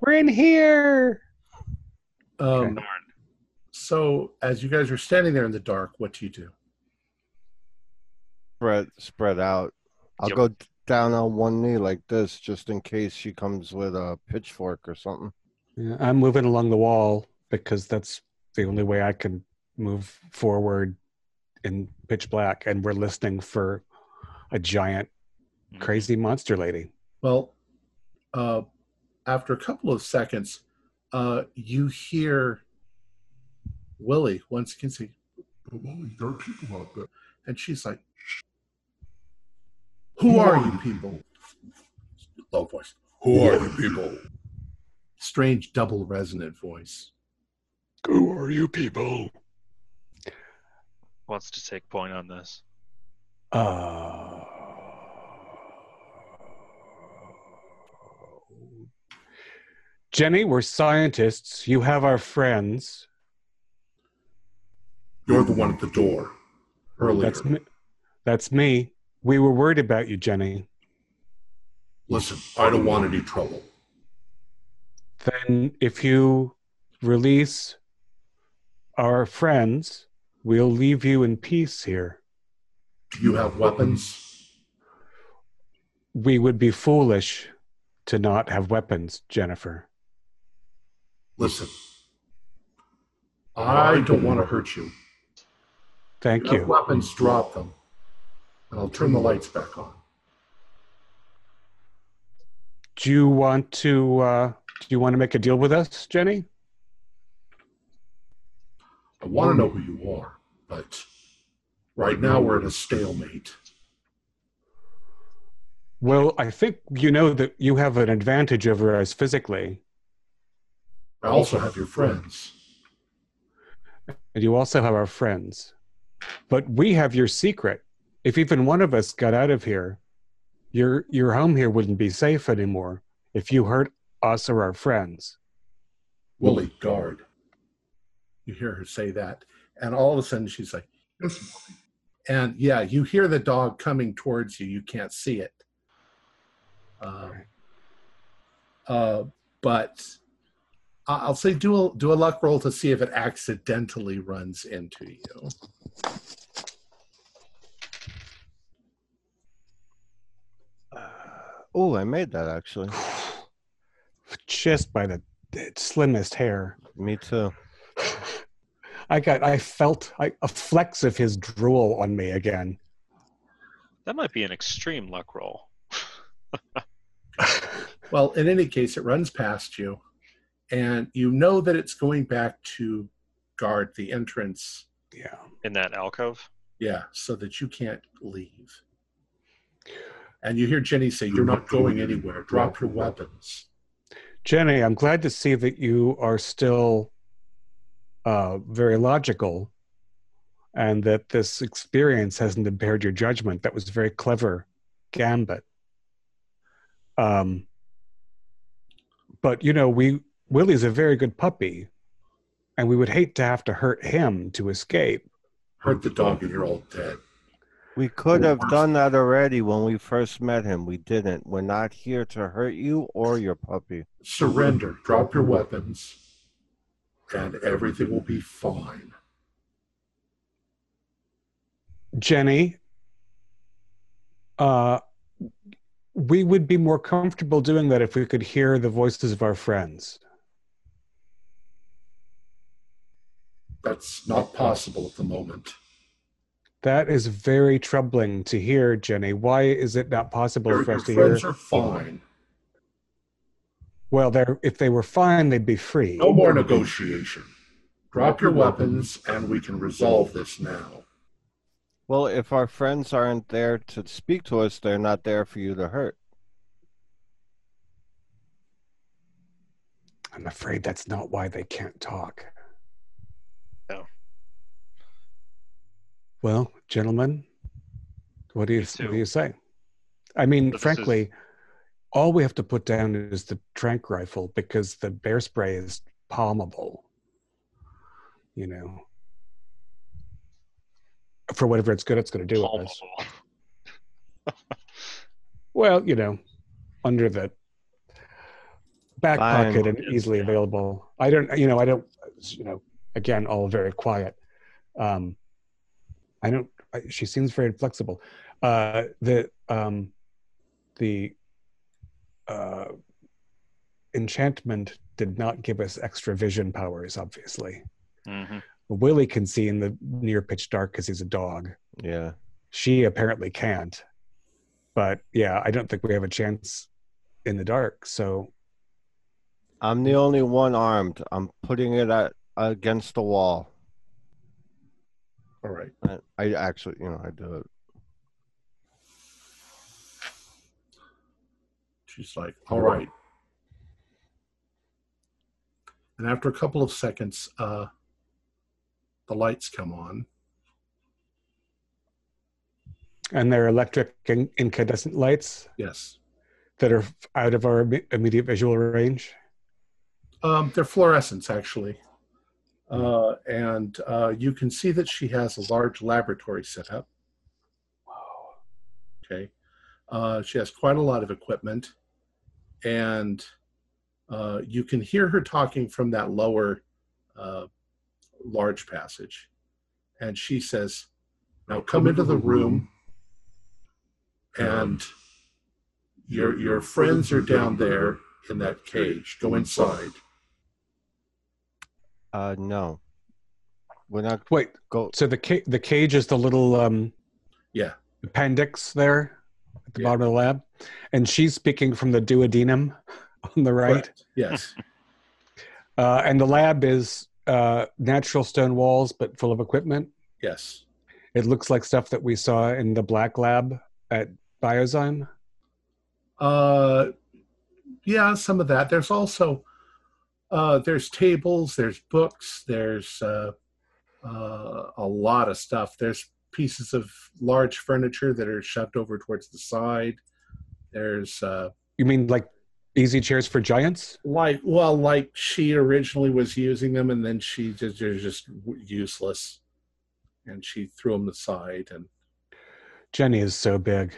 We're in here." Um, Darn. So as you guys are standing there in the dark, what do you do? Spread spread out. I'll Yep. go down on one knee like this just in case she comes with a pitchfork or something. Yeah, I'm moving along the wall because that's the only way I can move forward in pitch black, and we're listening for a giant, Mhm. crazy monster lady. Well, uh, after a couple of seconds, uh, you hear Willie once again say, But Wally, there are people out there. and she's like, "Who are you people?" Low voice. Who are you people? Strange double resonant voice. Who are you people? Wants to take point on this. Uh, Jenny, we're scientists. You have our friends. You're the one at the door earlier. That's me. That's me. We were worried about you, Jenny. Listen, I don't want any trouble. Then, if you release our friends, we'll leave you in peace here. Do you have weapons? We would be foolish to not have weapons, Jennifer. Listen, I don't want to hurt you. Thank If you weapons, drop them. And I'll turn the lights back on. Do you want to? Uh, do you want to make a deal with us, Jenny? I want to know who you are, but right now we're at a stalemate. Well, I think you know that you have an advantage over us physically, I also have your friends. and you also have our friends. But we have your secret. If even one of us got out of here, your your home here wouldn't be safe anymore. If you hurt us or our friends. Willie, guard. You hear her say that. And all of a sudden she's like, Yes, and yeah, you hear the dog coming towards you. You can't see it. Uh, Uh, but I- I'll say do a do a luck roll to see if it accidentally runs into you. Oh, I made that actually. *sighs* Just by the slimmest hair. Me too. I got. I felt I, a flex of his drool on me again. That might be an extreme luck roll. *laughs* Well, in any case, it runs past you, and you know that it's going back to guard the entrance. Yeah. In that alcove. Yeah, so that you can't leave. And you hear Jenny say, "You're not going anywhere. Drop your weapons." Jenny, I'm glad to see that you are still uh, very logical and that this experience hasn't impaired your judgment. That was a very clever gambit. Um, but, you know, we Willie's a very good puppy, and we would hate to have to hurt him to escape. Hurt the dog, and you're all dead. We could have done that already when we first met him. We didn't. We're not here to hurt you or your puppy. Surrender. Drop your weapons, and everything will be fine. Jenny, uh, we would be more comfortable doing that if we could hear the voices of our friends. That's not possible at the moment. That is very troubling to hear, Jenny. Why is it not possible Your, for us to hear? friends are fine. Well, they're, if they were fine, they'd be free. No more negotiation. Drop your weapons, and we can resolve this now. Well, if our friends aren't there to speak to us, they're not there for you to hurt. I'm afraid that's not why they can't talk. No. Well, gentlemen, what do you Me what do you say? I mean, This is- frankly, all we have to put down is the trank rifle because the bear spray is palmable. You know, for whatever it's good, it's going to do with us. *laughs* Well, you know, under the back Fine. pocket and easily available. I don't, you know, I don't, you know, again, all very quiet. Um, I don't. I, she seems very flexible. Uh, the um, the uh, enchantment did not give us extra vision powers. Obviously, Mhm. Willie can see in the near pitch dark because he's a dog. Yeah. She apparently can't. But yeah, I don't think we have a chance in the dark. So I'm the only one armed. I'm putting it at against the wall. All right. I, I actually, you know, I do it. She's like, all right. And after a couple of seconds, uh, the lights come on. and they're electric incandescent lights Yes. that are out of our immediate visual range. Um, they're fluorescents, actually. Uh, and uh, you can see that she has a large laboratory set up. Wow. Okay. Uh, she has quite a lot of equipment. And uh, you can hear her talking from that lower uh, large passage. And she says, Now come into the room. And your, your friends are down there in that cage. Go inside. Uh, no. We're not Wait, go. so the ca- the cage is the little um, Yeah. appendix there at the Yeah. bottom of the lab, and she's speaking from the duodenum *laughs* on the right. Correct. Yes. *laughs* Uh, and the lab is uh, natural stone walls, but full of equipment. Yes. It looks like stuff that we saw in the black lab at Biozyme. Uh, yeah, some of that. There's also uh, there's tables, there's books, there's uh, uh, a lot of stuff. There's pieces of large furniture that are shoved over towards the side. There's uh, You mean like easy chairs for giants? like well, like she originally was using them, and then she just they're just useless, and she threw them aside. And Jenny is so big.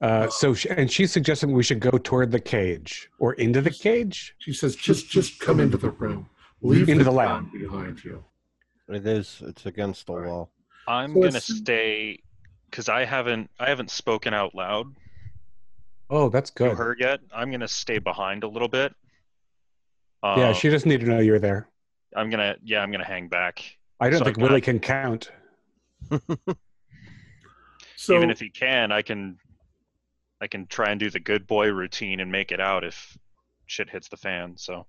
Uh, so, she, and she's suggesting we should go toward the cage or into the cage. She says, "Just, just come into the room. Leave Into the the gun lab. behind you." It is. It's against the wall. I'm So gonna stay because I haven't I haven't spoken out loud Oh, that's to good. her yet. I'm gonna stay behind a little bit. yeah, Uh, she doesn't need to know you're there. I'm gonna yeah I'm gonna hang back. I don't so I think got- Willie can count. *laughs* So, Even if he can, I can I can try and do the good boy routine and make it out if shit hits the fan. So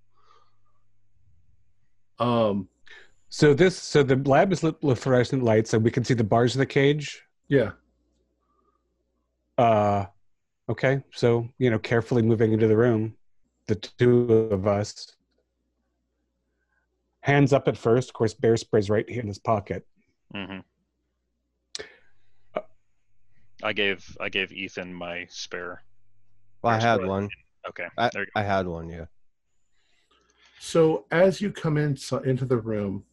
um, So this, so the lab is lit with fluorescent lights, and we can see the bars of the cage. yeah, Uh, okay, so you know, carefully moving into the room, the two of us, hands up at first. Of course, bear spray's right here in his pocket. Mm-hmm. Uh, I gave I gave Ethan my spare. Well, I had blood. one. Okay, I, there you I had one. Yeah. So as you come in so, into the room,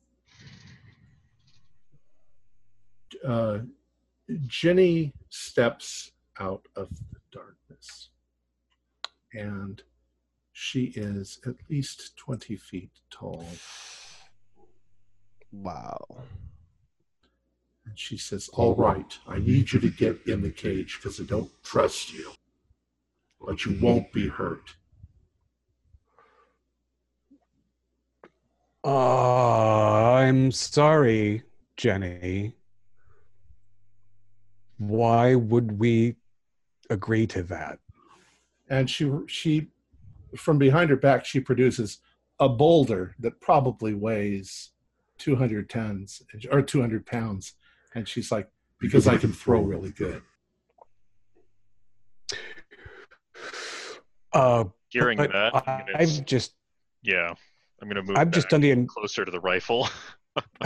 uh, Jenny steps out of the darkness, and she is at least twenty feet tall. Wow. And she says, "All right, I need you to get in the cage because I don't trust you, but you won't be hurt." Uh, I'm sorry, Jenny. Why would we agree to that? and she she from behind her back she produces a boulder that probably weighs 200 tons or 200 pounds and she's like because i can throw really good Uh, Hearing that, I'm I, gonna, I've just, yeah, I'm gonna move. I've just done the, en- closer to the rifle. *laughs* *laughs*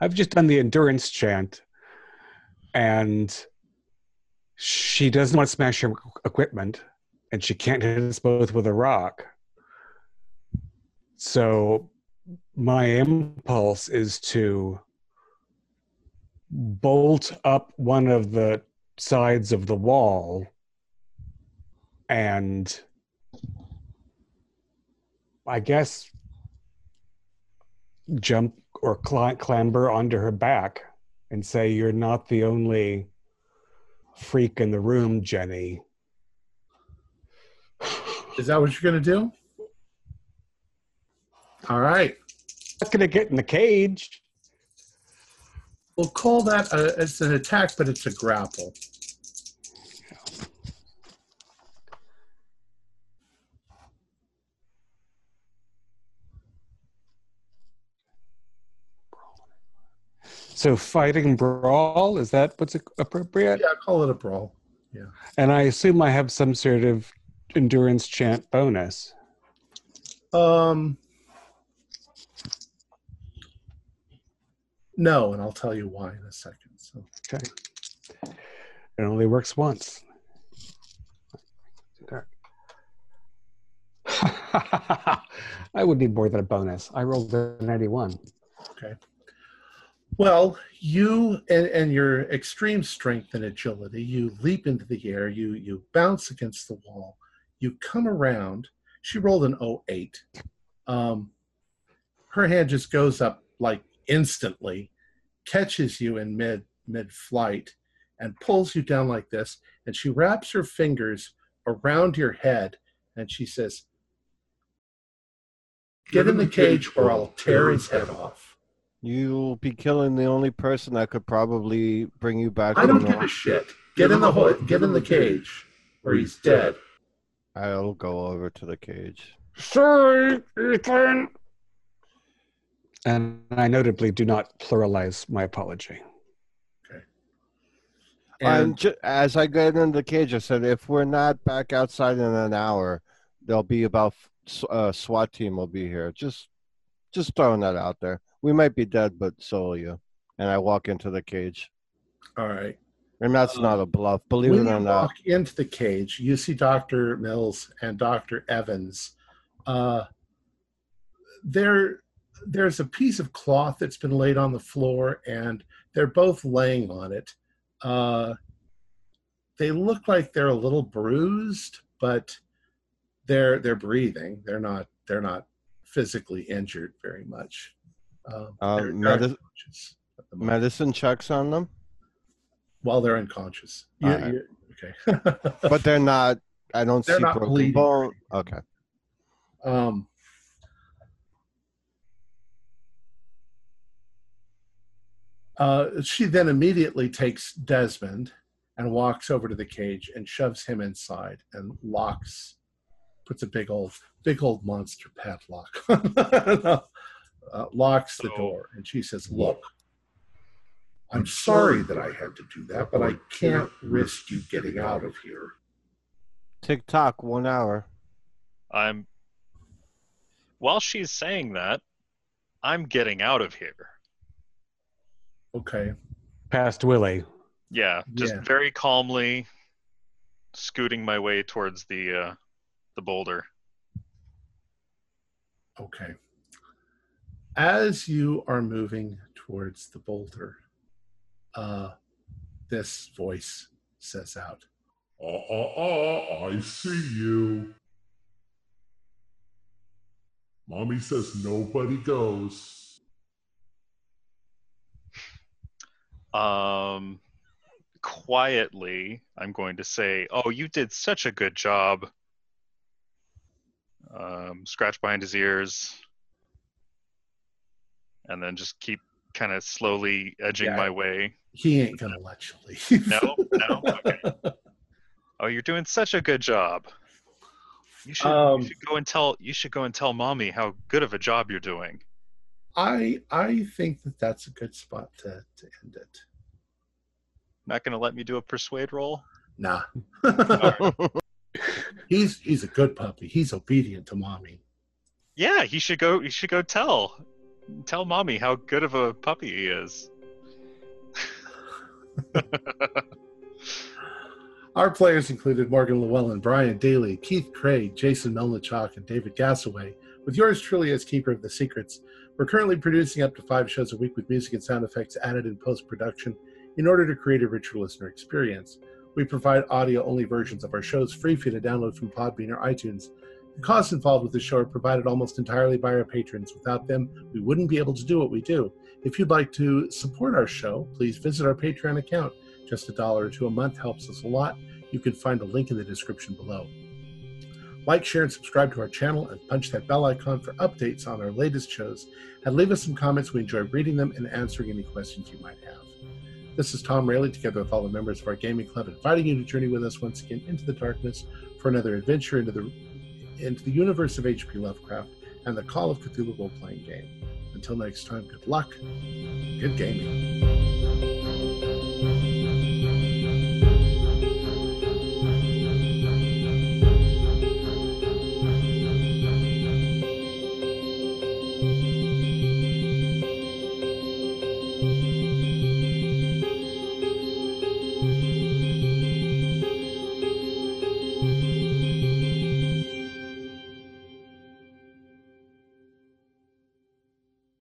I've just done the endurance chant, and she doesn't want to smash her equipment, and she can't hit us both with a rock. So, my impulse is to bolt up one of the sides of the wall and I guess jump or cl- clamber onto her back and say, You're not the only freak in the room, Jenny. is that what you're going to do all right Not going to get in the cage. we'll call that a, it's an attack but it's a grapple So, fighting brawl, is that what's appropriate? yeah call it a brawl Yeah. And I assume I have some sort of endurance chant bonus. um no and i'll tell you why in a second so Okay. It only works once. *laughs* I would need more than a bonus. I rolled a 91. Well, you and, and your extreme strength and agility, you leap into the air, you you bounce against the wall, you come around. She rolled an 08. Um, her hand just goes up like instantly, catches you in mid mid flight, and pulls you down like this. And she wraps her fingers around your head, and she says, "Get in the cage, or I'll tear his head off." You'll be killing the only person that could probably bring you back. I don't give a shit. Get in the hood. Get in the cage, or he's dead. I'll go over to the cage. Sorry, Ethan. And I notably do not pluralize my apology. And And ju- as I get into the cage, I said, if we're not back outside in an hour, there'll be about s- uh, SWAT team will be here. Just, just throwing that out there. We might be dead, but so are you. And I walk into the cage, all right. and that's Um, not a bluff. Believe it or you not. walk into the cage, you see Doctor Mills and Doctor Evans. Uh, there, there's a piece of cloth that's been laid on the floor, and they're both laying on it. Uh, they look like they're a little bruised, but they're they're breathing. They're not they're not physically injured very much. Um, Uh, they're medi- unconscious at the moment. Medicine checks on them, while they're unconscious. You- Alright. you- okay. *laughs* but they're not. I don't They're see not broken bleeding. bone. Okay. um, uh, she then immediately takes Desmond and walks over to the cage and shoves him inside and locks, puts a big old, big old monster padlock, *laughs* uh, locks the door. And she says, Look, I'm sorry that I had to do that, but I can't risk you getting out of here. Tick tock. One hour. I'm. While she's saying that, I'm getting out of here. Okay. Past Willie. Yeah, just Yeah. very calmly scooting my way towards the uh, the boulder. Okay. As you are moving towards the boulder, uh, this voice says out, Ah, ah, ah, I see you. Mommy says nobody goes. Um, quietly, I'm going to say, "Oh, you did such a good job." Um, scratch behind his ears, and then just keep kind of slowly edging Yeah. my way. He ain't gonna let you leave. No, no, *laughs* okay. Oh, you're doing such a good job. You should, Um, you should go and tell. You should go and tell mommy how good of a job you're doing. I I think that that's a good spot to, to end it. Not going to let me do a persuade roll. Nah. *laughs* he's he's a good puppy. He's obedient to mommy. Yeah, he should go. You should go tell, tell mommy how good of a puppy he is. *laughs* Our players included Morgan Llewellyn, Brian Daly, Keith Craig, Jason Melnichuk, and David Gassaway, with yours truly as keeper of the secrets. We're currently producing up to five shows a week with music and sound effects added in post production in order to create a richer listener experience. We provide audio only versions of our shows free for you to download from Podbean or iTunes. The costs involved with the show are provided almost entirely by our patrons. Without them, we wouldn't be able to do what we do. If you'd like to support our show, please visit our Patreon account. Just a dollar or two a month helps us a lot. You can find a link in the description below. Like, share, and subscribe to our channel and punch that bell icon for updates on our latest shows. And leave us some comments. We enjoy reading them and answering any questions you might have. This is Tom Rayleigh, together with all the members of our gaming club, inviting you to journey with us once again into the darkness for another adventure into the into the universe of H.P. Lovecraft and the Call of Cthulhu role-playing game. Until next time, good luck, good gaming.